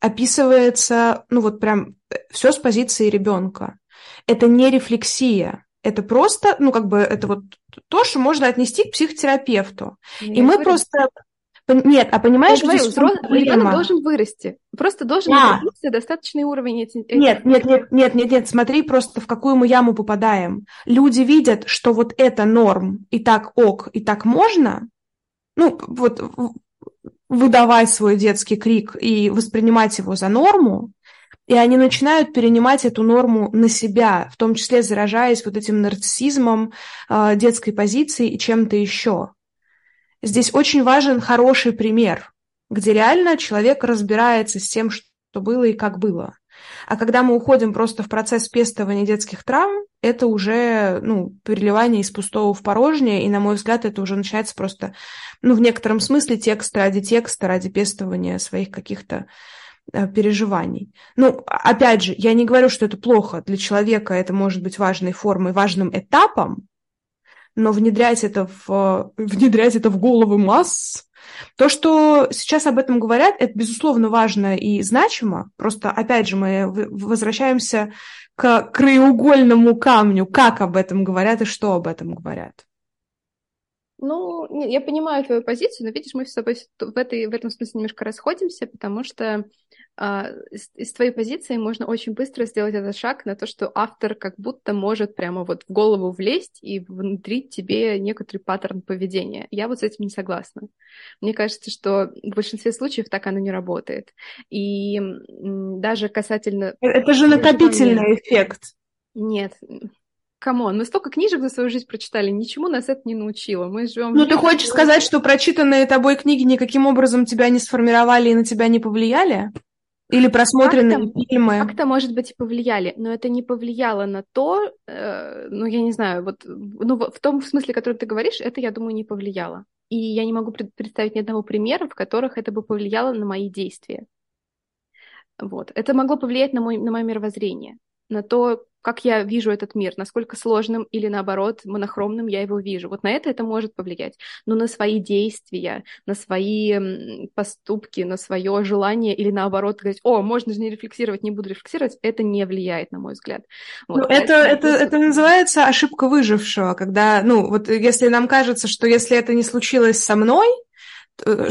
Описывается, ну вот прям э, все с позиции ребенка. Это не рефлексия, это просто, ну как бы это вот то, что можно отнести к психотерапевту. Я и мы говорю. просто нет, а понимаешь, я говорю, взрослый ребенок должен вырасти. Просто должен да. достаточный уровень этих... Нет, нет, нет, нет, нет, нет, смотри просто, в какую мы яму попадаем. Люди видят, что вот это норм, и так ок, и так можно, ну, вот выдавать свой детский крик и воспринимать его за норму, и они начинают перенимать эту норму на себя, в том числе заражаясь вот этим нарциссизмом, а, детской позицией и чем-то еще. Здесь очень важен хороший пример, где реально человек разбирается с тем, что было и как было. А когда мы уходим просто в процесс пестования детских травм, это уже ну, переливание из пустого в порожнее, и, на мой взгляд, это уже начинается просто, ну, в некотором смысле текст ради текста, ради пестования своих каких-то э, переживаний. Ну, опять же, я не говорю, что это плохо. Для человека это может быть важной формой, важным этапом, но внедрять это в, внедрять это в головы масс, то, что сейчас об этом говорят, это, безусловно, важно и значимо. Просто, опять же, мы возвращаемся к краеугольному камню, как об этом говорят и что об этом говорят. Ну, я понимаю твою позицию, но видишь, мы с тобой в, этой, в этом смысле немножко расходимся, потому что из, из твоей позиции можно очень быстро сделать этот шаг на то, что автор как будто может прямо вот в голову влезть и внедрить тебе некоторый паттерн поведения. Я вот с этим не согласна. Мне кажется, что в большинстве случаев так оно не работает. И даже касательно... Это же накопительный эффект. Нет, come on, мы столько книжек за свою жизнь прочитали, ничему нас это не научило. Мы живем. Ну, ты хочешь сказать, что прочитанные тобой книги никаким образом тебя не сформировали и на тебя не повлияли? Или просмотренные как фильмы? Как-то, может быть, и повлияли, но это не повлияло на то, э, ну, я не знаю, вот, ну, в том смысле, который ты говоришь, это, я думаю, не повлияло. И я не могу представить ни одного примера, в которых это бы повлияло на мои действия. Вот. Это могло повлиять на, мой, на мое мировоззрение, на то, как я вижу этот мир, насколько сложным или наоборот монохромным я его вижу. Вот на это это может повлиять. Но на свои действия, на свои поступки, на свое желание или наоборот говорить, о, можно же не рефлексировать, не буду рефлексировать, это не влияет, на мой взгляд. Вот. Ну, это, это, это называется ошибка выжившего, когда, ну, вот если нам кажется, что если это не случилось со мной,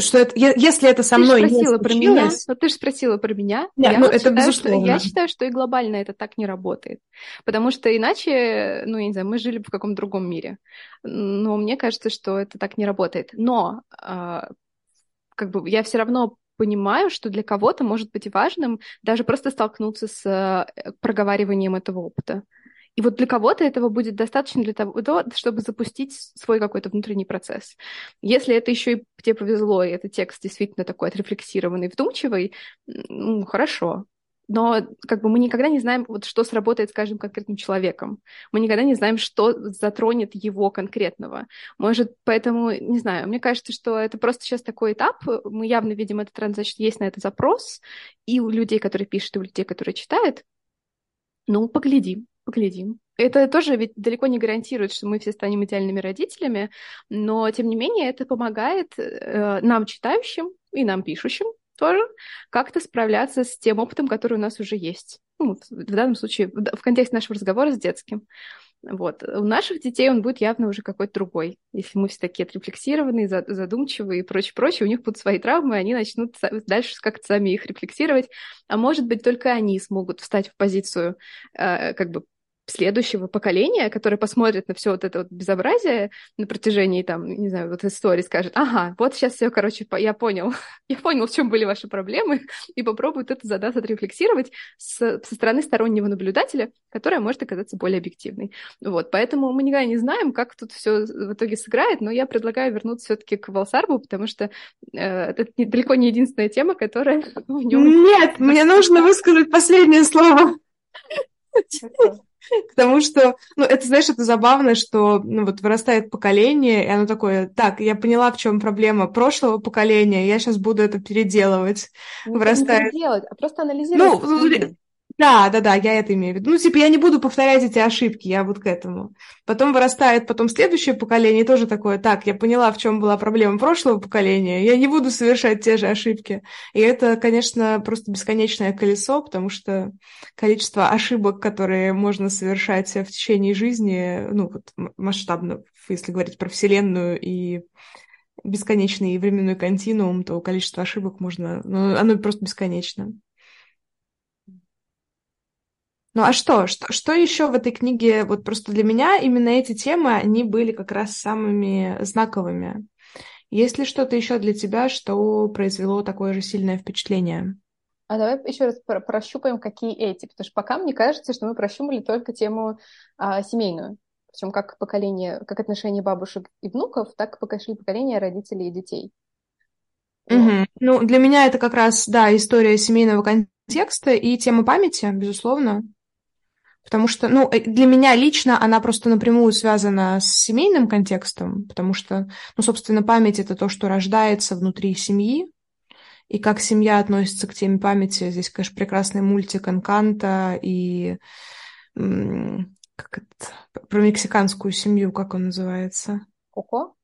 что это, если это со мной ты спросила не про меня, но ты же спросила про меня. Нет, я ну, это считаю, безусловно. Что, я считаю, что и глобально это так не работает. Потому что иначе, ну, я не знаю, мы жили бы в каком-то другом мире. Но мне кажется, что это так не работает. Но э, как бы я все равно понимаю, что для кого-то может быть важным даже просто столкнуться с э, проговариванием этого опыта. И вот для кого-то этого будет достаточно для того, чтобы запустить свой какой-то внутренний процесс. Если это еще и тебе повезло, и этот текст действительно такой отрефлексированный, вдумчивый, ну, хорошо. Но как бы мы никогда не знаем, вот, что сработает с каждым конкретным человеком. Мы никогда не знаем, что затронет его конкретного. Может, поэтому, не знаю, мне кажется, что это просто сейчас такой этап. Мы явно видим этот тренд, значит, есть на это запрос и у людей, которые пишут, и у людей, которые читают. Ну, поглядим. Поглядим. Это тоже ведь далеко не гарантирует, что мы все станем идеальными родителями, но тем не менее это помогает э, нам, читающим, и нам, пишущим тоже, как-то справляться с тем опытом, который у нас уже есть. Ну, в данном случае, в контексте нашего разговора с детским. Вот. У наших детей он будет явно уже какой-то другой. Если мы все такие отрефлексированные, задумчивые и прочее, прочее, у них будут свои травмы, они начнут дальше как-то сами их рефлексировать. А может быть, только они смогут встать в позицию э, как бы следующего поколения, которое посмотрит на все вот это вот безобразие на протяжении, там, не знаю, вот истории, скажет, ага, вот сейчас все, короче, я понял, я понял, в чем были ваши проблемы, и попробует это задать, отрефлексировать с, со стороны стороннего наблюдателя, которая может оказаться более объективной. Вот, поэтому мы никогда не знаем, как тут все в итоге сыграет, но я предлагаю вернуться все-таки к Валсарбу, потому что э, это не, далеко не единственная тема, которая в нем... Нет, мне нужно высказать последнее слово. Потому что, ну, это, знаешь, это забавно, что, ну, вот вырастает поколение, и оно такое, так, я поняла, в чем проблема прошлого поколения, я сейчас буду это переделывать. Ну, вырастает... Не переделать, а просто анализировать. Ну, да, да, да, я это имею в виду. Ну, типа, я не буду повторять эти ошибки, я вот к этому. Потом вырастает потом следующее поколение, тоже такое, так, я поняла, в чем была проблема прошлого поколения, я не буду совершать те же ошибки. И это, конечно, просто бесконечное колесо, потому что количество ошибок, которые можно совершать в течение жизни, ну, вот масштабно, если говорить про Вселенную и бесконечный временной континуум, то количество ошибок можно, ну, оно просто бесконечно. Ну а что? Что, что еще в этой книге? Вот просто для меня именно эти темы, они были как раз самыми знаковыми. Есть ли что-то еще для тебя, что произвело такое же сильное впечатление? А давай еще раз про прощупаем, какие эти, потому что пока мне кажется, что мы прощупали только тему а, семейную, причем как поколение, как отношения бабушек и внуков, так и поколение родителей и детей. Угу. Ну, для меня это как раз, да, история семейного контекста и тема памяти, безусловно. Потому что, ну, э, для меня лично она просто напрямую связана с семейным контекстом, потому что, ну, собственно, память — это то, что рождается внутри семьи, и как семья относится к теме памяти. Здесь, конечно, прекрасный мультик Энканта и как это, про мексиканскую семью, как он называется? Коко?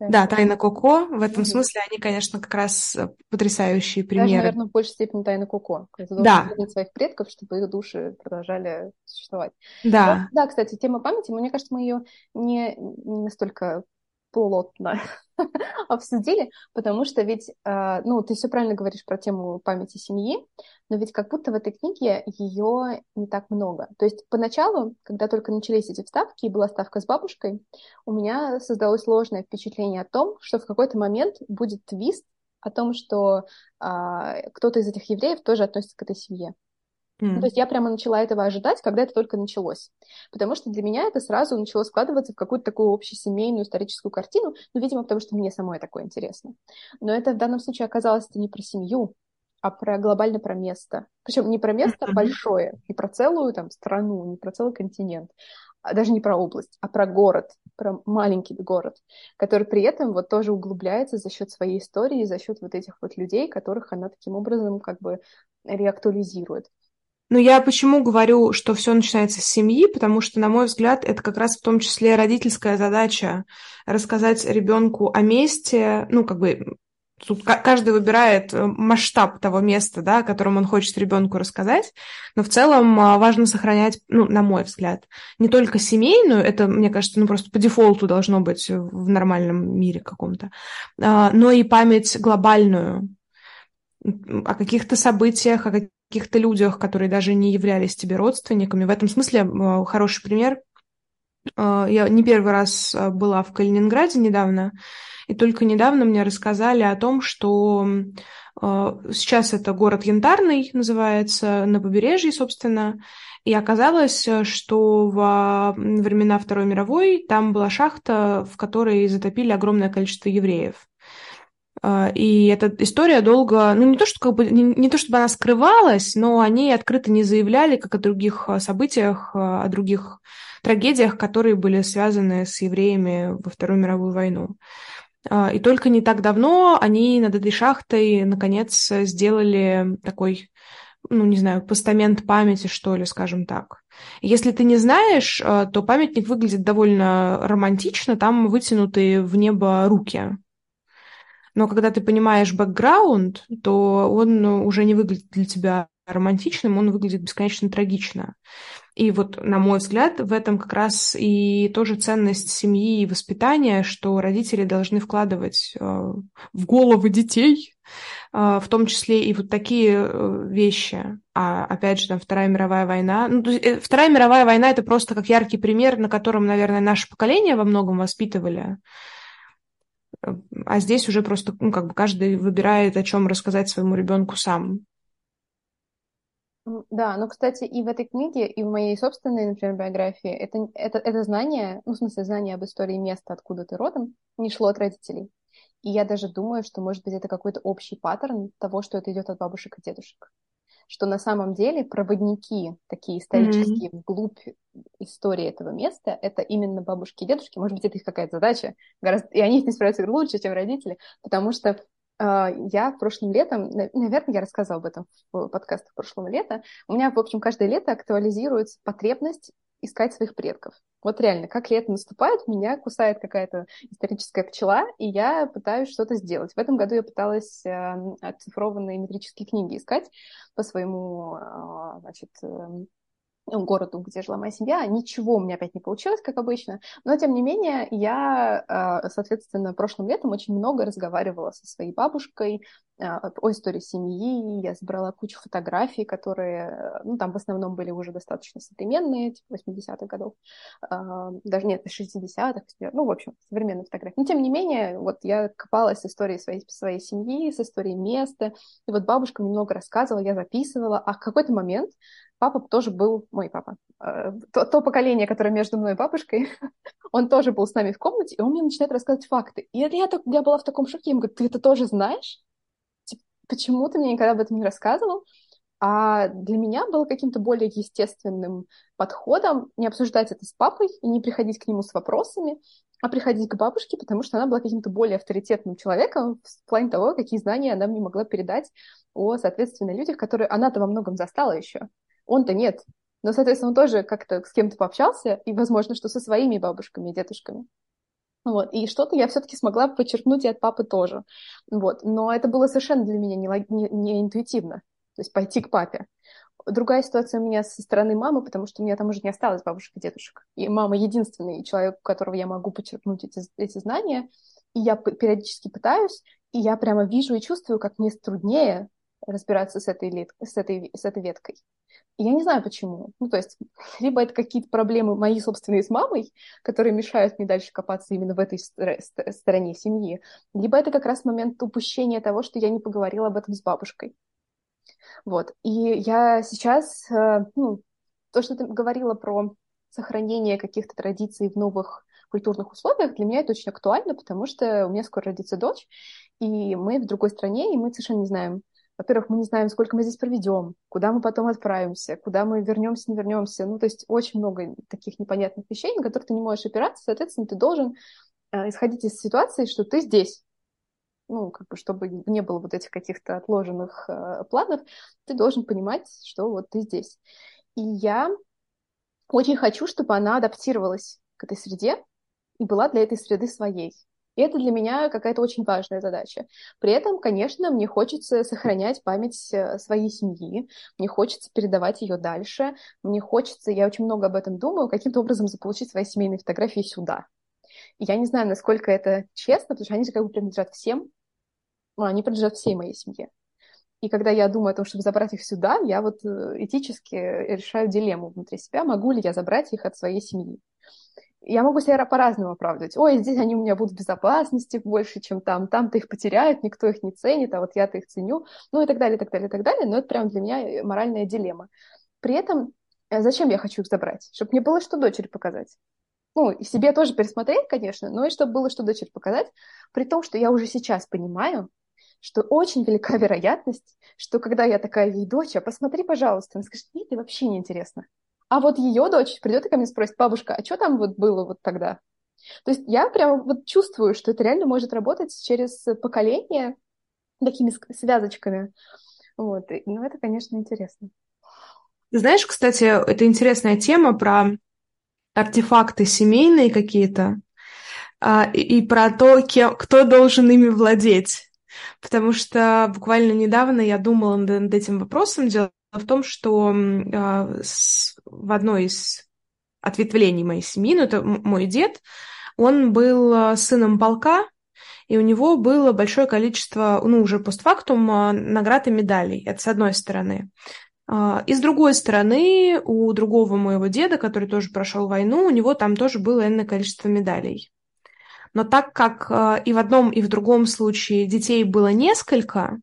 Да, Тайна Коко. В этом угу. смысле они, конечно, как раз э, потрясающие примеры. Даже, наверное, в большей степени Тайна Коко. Ты да. своих предков, чтобы их души продолжали существовать. Да. Вот, да, кстати, тема памяти, мне кажется, мы ее не, не настолько плотно обсудили, потому что ведь, э, ну, ты все правильно говоришь про тему памяти семьи, но ведь как будто в этой книге ее не так много. То есть поначалу, когда только начались эти вставки, и была ставка с бабушкой, у меня создалось ложное впечатление о том, что в какой-то момент будет твист о том, что а, кто-то из этих евреев тоже относится к этой семье. Mm. То есть я прямо начала этого ожидать, когда это только началось. Потому что для меня это сразу начало складываться в какую-то такую общесемейную историческую картину, ну, видимо, потому что мне самой такое интересно. Но это в данном случае оказалось это не про семью, а про глобально про место. Причем не про место mm-hmm. большое, не про целую там страну, не про целый континент, а даже не про область, а про город, про маленький город, который при этом вот тоже углубляется за счет своей истории, за счет вот этих вот людей, которых она таким образом как бы реактуализирует. Но я почему говорю, что все начинается с семьи, потому что, на мой взгляд, это как раз в том числе родительская задача рассказать ребенку о месте, ну, как бы Тут каждый выбирает э, масштаб того места, да, о котором он хочет ребенку рассказать, но в целом а, важно сохранять, ну, на мой взгляд, не только семейную, это, мне кажется, ну, просто по дефолту должно быть в нормальном мире каком-то, а, но и память глобальную о каких-то событиях, о каких-то людях, которые даже не являлись тебе родственниками. В этом смысле э, хороший пример. Э, я не первый раз э, была в Калининграде недавно, и только недавно мне рассказали о том, что сейчас это город Янтарный называется, на побережье, собственно, и оказалось, что во времена Второй мировой там была шахта, в которой затопили огромное количество евреев. А, и эта история долго, ну не то, что как бы, не, не то чтобы она скрывалась, но они открыто не заявляли, как о других а, событиях, а, о других трагедиях, которые были связаны с евреями во Вторую мировую войну. И только не так давно они над этой шахтой, наконец, сделали такой, ну, не знаю, постамент памяти, что ли, скажем так. Если ты не знаешь, то памятник выглядит довольно романтично, там вытянутые в небо руки. Но когда ты понимаешь бэкграунд, то он уже не выглядит для тебя романтичным, он выглядит бесконечно трагично. И вот, на мой взгляд, в этом как раз и тоже ценность семьи и воспитания, что родители должны вкладывать э, в головы детей, э, в том числе и вот такие э, вещи. А опять же, там Вторая мировая война. Ну, есть, Вторая мировая война это просто как яркий пример, на котором, наверное, наше поколение во многом воспитывали. А здесь уже просто, ну, как бы каждый выбирает, о чем рассказать своему ребенку сам. Да, но, кстати, и в этой книге, и в моей собственной, например, биографии, это, это, это знание, ну, в смысле, знание об истории места, откуда ты родом, не шло от родителей. И я даже думаю, что, может быть, это какой-то общий паттерн того, что это идет от бабушек и дедушек что на самом деле проводники, такие исторические, mm-hmm. вглубь истории этого места, это именно бабушки и дедушки. Может быть, это их какая-то задача, гораздо... и они с ней справляются лучше, чем родители, потому что э, я прошлым летом, наверное, я рассказывала об этом в подкастах прошлого лета, у меня, в общем, каждое лето актуализируется потребность искать своих предков. Вот реально, как лето наступает, меня кусает какая-то историческая пчела, и я пытаюсь что-то сделать. В этом году я пыталась э, оцифрованные метрические книги искать по своему, э, значит, э, городу, где жила моя семья. Ничего у меня опять не получилось, как обычно. Но, тем не менее, я, а, соответственно, прошлым летом очень много разговаривала со своей бабушкой а, о истории семьи. Я собрала кучу фотографий, которые, ну, там в основном были уже достаточно современные, типа 80-х годов. А, даже нет, 60-х, ну, в общем, современные фотографии. Но, тем не менее, вот я копалась с историей своей, своей семьи, с историей места. И вот бабушка немного рассказывала, я записывала. А в какой-то момент папа тоже был, мой папа, э, то, то поколение, которое между мной и бабушкой, он тоже был с нами в комнате, и он мне начинает рассказывать факты. И я, я была в таком шоке, я ему говорю, ты это тоже знаешь? Почему ты мне никогда об этом не рассказывал? А для меня было каким-то более естественным подходом не обсуждать это с папой и не приходить к нему с вопросами, а приходить к бабушке, потому что она была каким-то более авторитетным человеком в плане того, какие знания она мне могла передать о, соответственно, людях, которые она-то во многом застала еще. Он-то нет. Но, соответственно, он тоже как-то с кем-то пообщался, и, возможно, что со своими бабушками и дедушками. Вот. И что-то я все-таки смогла подчеркнуть и от папы тоже. Вот. Но это было совершенно для меня не, не, не интуитивно. То есть пойти к папе. Другая ситуация у меня со стороны мамы, потому что у меня там уже не осталось бабушек и дедушек. И мама единственный человек, у которого я могу почерпнуть эти, эти знания. И я периодически пытаюсь, и я прямо вижу и чувствую, как мне труднее разбираться с этой, с этой, с этой веткой. Я не знаю почему. Ну, то есть, либо это какие-то проблемы мои собственные с мамой, которые мешают мне дальше копаться именно в этой стороне семьи, либо это как раз момент упущения того, что я не поговорила об этом с бабушкой. Вот. И я сейчас, э, ну, то, что ты говорила про сохранение каких-то традиций в новых культурных условиях, для меня это очень актуально, потому что у меня скоро родится дочь, и мы в другой стране, и мы совершенно не знаем, во-первых, мы не знаем, сколько мы здесь проведем, куда мы потом отправимся, куда мы вернемся, не вернемся. Ну, то есть очень много таких непонятных вещей, на которых ты не можешь опираться. Соответственно, ты должен э, исходить из ситуации, что ты здесь. Ну, как бы, чтобы не было вот этих каких-то отложенных э, планов, ты должен понимать, что вот ты здесь. И я очень хочу, чтобы она адаптировалась к этой среде и была для этой среды своей. И это для меня какая-то очень важная задача. При этом, конечно, мне хочется сохранять память э, своей семьи, мне хочется передавать ее дальше, мне хочется, я очень много об этом думаю, каким-то образом заполучить свои семейные фотографии сюда. И я не знаю, насколько это честно, потому что они же как бы принадлежат всем, ну, они принадлежат всей моей семье. И когда я думаю о том, чтобы забрать их сюда, я вот э, этически решаю дилемму внутри себя, могу ли я забрать их от своей семьи я могу себя по-разному оправдывать. Ой, здесь они у меня будут в безопасности больше, чем там. Там-то их потеряют, никто их не ценит, а вот я-то их ценю. Ну и так далее, и так далее, и так далее. Но это прям для меня э, моральная дилемма. При этом э, зачем я хочу их забрать? Чтобы мне было что дочери показать. Ну, и себе тоже пересмотреть, конечно, но и чтобы было что дочери показать. При том, что я уже сейчас понимаю, что очень велика вероятность, что когда я такая ей дочь, а посмотри, пожалуйста, она скажет, нет, это вообще не интересно. А вот ее дочь придет и ко мне спросит, бабушка, а что там вот было вот тогда? То есть я прямо вот чувствую, что это реально может работать через поколение такими связочками. Вот. И, ну, это, конечно, интересно. Знаешь, кстати, это интересная тема про артефакты семейные какие-то а, и, про то, кто должен ими владеть. Потому что буквально недавно я думала над этим вопросом. Дело в том, что с, в одной из ответвлений моей семьи, ну это мой дед, он был а, сыном полка, и у него было большое количество, ну уже постфактум, а, наград и медалей. Это с одной стороны. И с другой стороны, у другого моего деда, который тоже прошел войну, у него там тоже было энное количество медалей. Но так как и в одном, и в другом случае детей было несколько,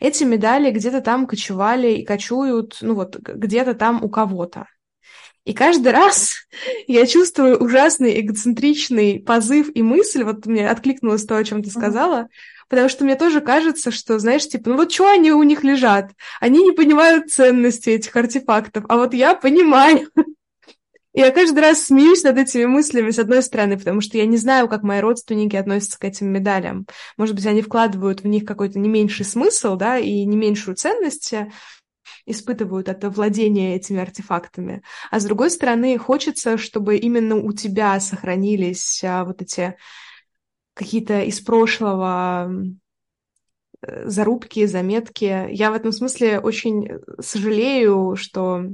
эти медали где-то там кочевали и кочуют, ну вот, где-то там у кого-то. И каждый раз я чувствую ужасный эгоцентричный позыв и мысль, вот мне откликнулось то, о чем ты сказала, потому что мне тоже кажется, что, знаешь, типа, ну вот что они у них лежат? Они не понимают ценности этих артефактов, а вот я понимаю. Я каждый раз смеюсь над этими мыслями, с одной стороны, потому что я не знаю, как мои родственники относятся к этим медалям. Может быть, они вкладывают в них какой-то не меньший смысл, да, и не меньшую ценность э, испытывают от владения этими артефактами. А с другой стороны, хочется, чтобы именно у тебя сохранились а, вот эти какие-то из прошлого э, зарубки, заметки. Я в этом смысле очень сожалею, что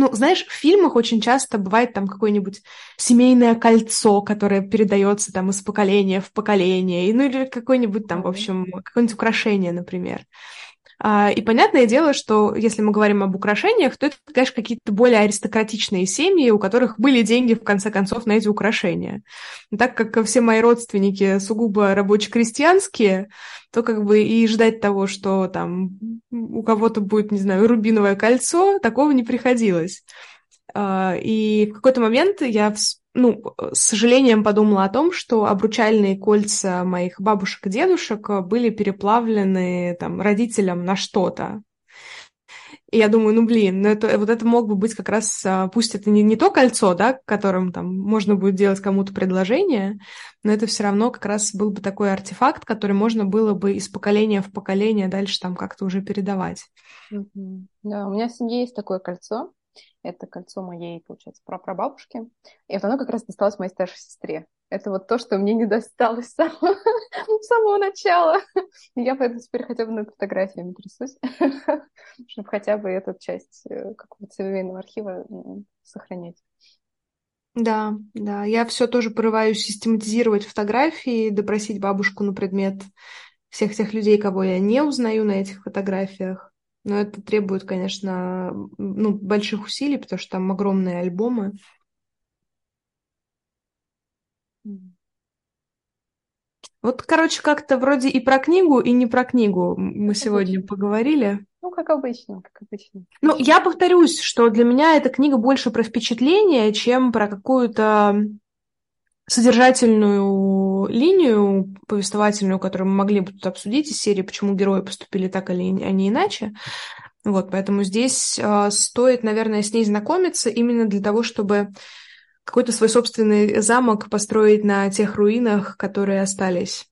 ну, знаешь, в фильмах очень часто бывает там какое-нибудь семейное кольцо, которое передается там из поколения в поколение, ну или какое-нибудь там, в общем, какое-нибудь украшение, например. А, и понятное дело, что если мы говорим об украшениях, то это, конечно, какие-то более аристократичные семьи, у которых были деньги, в конце концов, на эти украшения. Но так как все мои родственники сугубо рабоче-крестьянские, то как бы и ждать того, что там у кого-то будет, не знаю, рубиновое кольцо, такого не приходилось. А, и в какой-то момент я ну, с сожалением подумала о том, что обручальные кольца моих бабушек и дедушек были переплавлены там родителям на что-то. И я думаю, ну блин, ну это, вот это мог бы быть как раз, а, пусть это не, не то кольцо, да, которым там можно будет делать кому-то предложение, но это все равно как раз был бы такой артефакт, который можно было бы из поколения в поколение дальше там как-то уже передавать. Да, у меня в семье есть такое кольцо, это кольцо моей, получается, прапрабабушки. И вот оно как раз досталось моей старшей сестре. это вот то, что мне не досталось с самого, с самого начала. Я поэтому теперь хотя бы над фотографиями трясусь, чтобы хотя бы эту часть э, какого-то семейного архива сохранять. Да, да. Я все тоже порываюсь систематизировать фотографии, допросить бабушку на предмет всех тех людей, кого я не узнаю на этих фотографиях. Но это требует, конечно, ну, больших усилий, потому что там огромные альбомы. Вот, короче, как-то вроде и про книгу, и не про книгу мы сегодня поговорили. Ну, как обычно, как обычно. Ну, я повторюсь, что для меня эта книга больше про впечатление, чем про какую-то содержательную линию повествовательную, которую мы могли бы тут обсудить из серии «Почему герои поступили так или а не иначе». Вот, поэтому здесь э, стоит, наверное, с ней знакомиться именно для того, чтобы какой-то свой собственный замок построить на тех руинах, которые остались.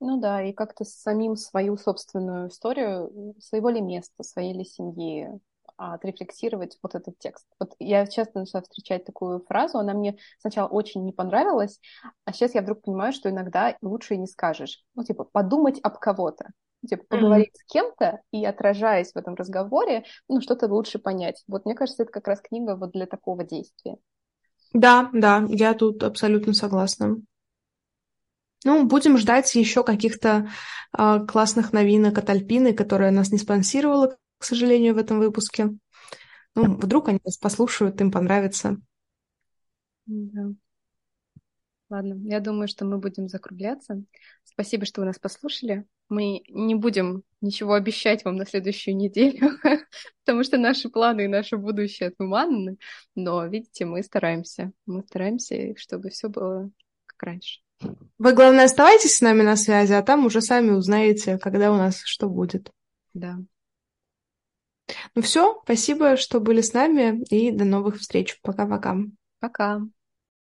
Ну да, и как-то самим свою собственную историю, своего ли места, своей ли семьи, а, отрефлексировать вот этот текст. Вот я часто начала встречать такую фразу, она мне сначала очень не понравилась, а сейчас я вдруг понимаю, что иногда лучше и не скажешь. Ну, типа, подумать об кого-то. Типа, поговорить mm-hmm. с кем-то и, отражаясь в этом разговоре, ну, что-то лучше понять. Вот мне кажется, это как раз книга вот для такого действия. Да, да, я тут абсолютно согласна. Ну, будем ждать еще каких-то э, классных новинок от Альпины, которая нас не спонсировала, к сожалению, в этом выпуске. Ну, вдруг они нас послушают, им понравится. Да. Ладно, я думаю, что мы будем закругляться. Спасибо, что вы нас послушали. Мы не будем ничего обещать вам на следующую неделю, потому что наши планы и наше будущее туманны. Но, видите, мы стараемся. Мы стараемся, чтобы все было как раньше. Вы, главное, оставайтесь с нами на связи, а там уже сами узнаете, когда у нас что будет. Да. Ну все, спасибо, что были с нами, и до новых встреч. Пока-пока. Пока. -пока. Пока.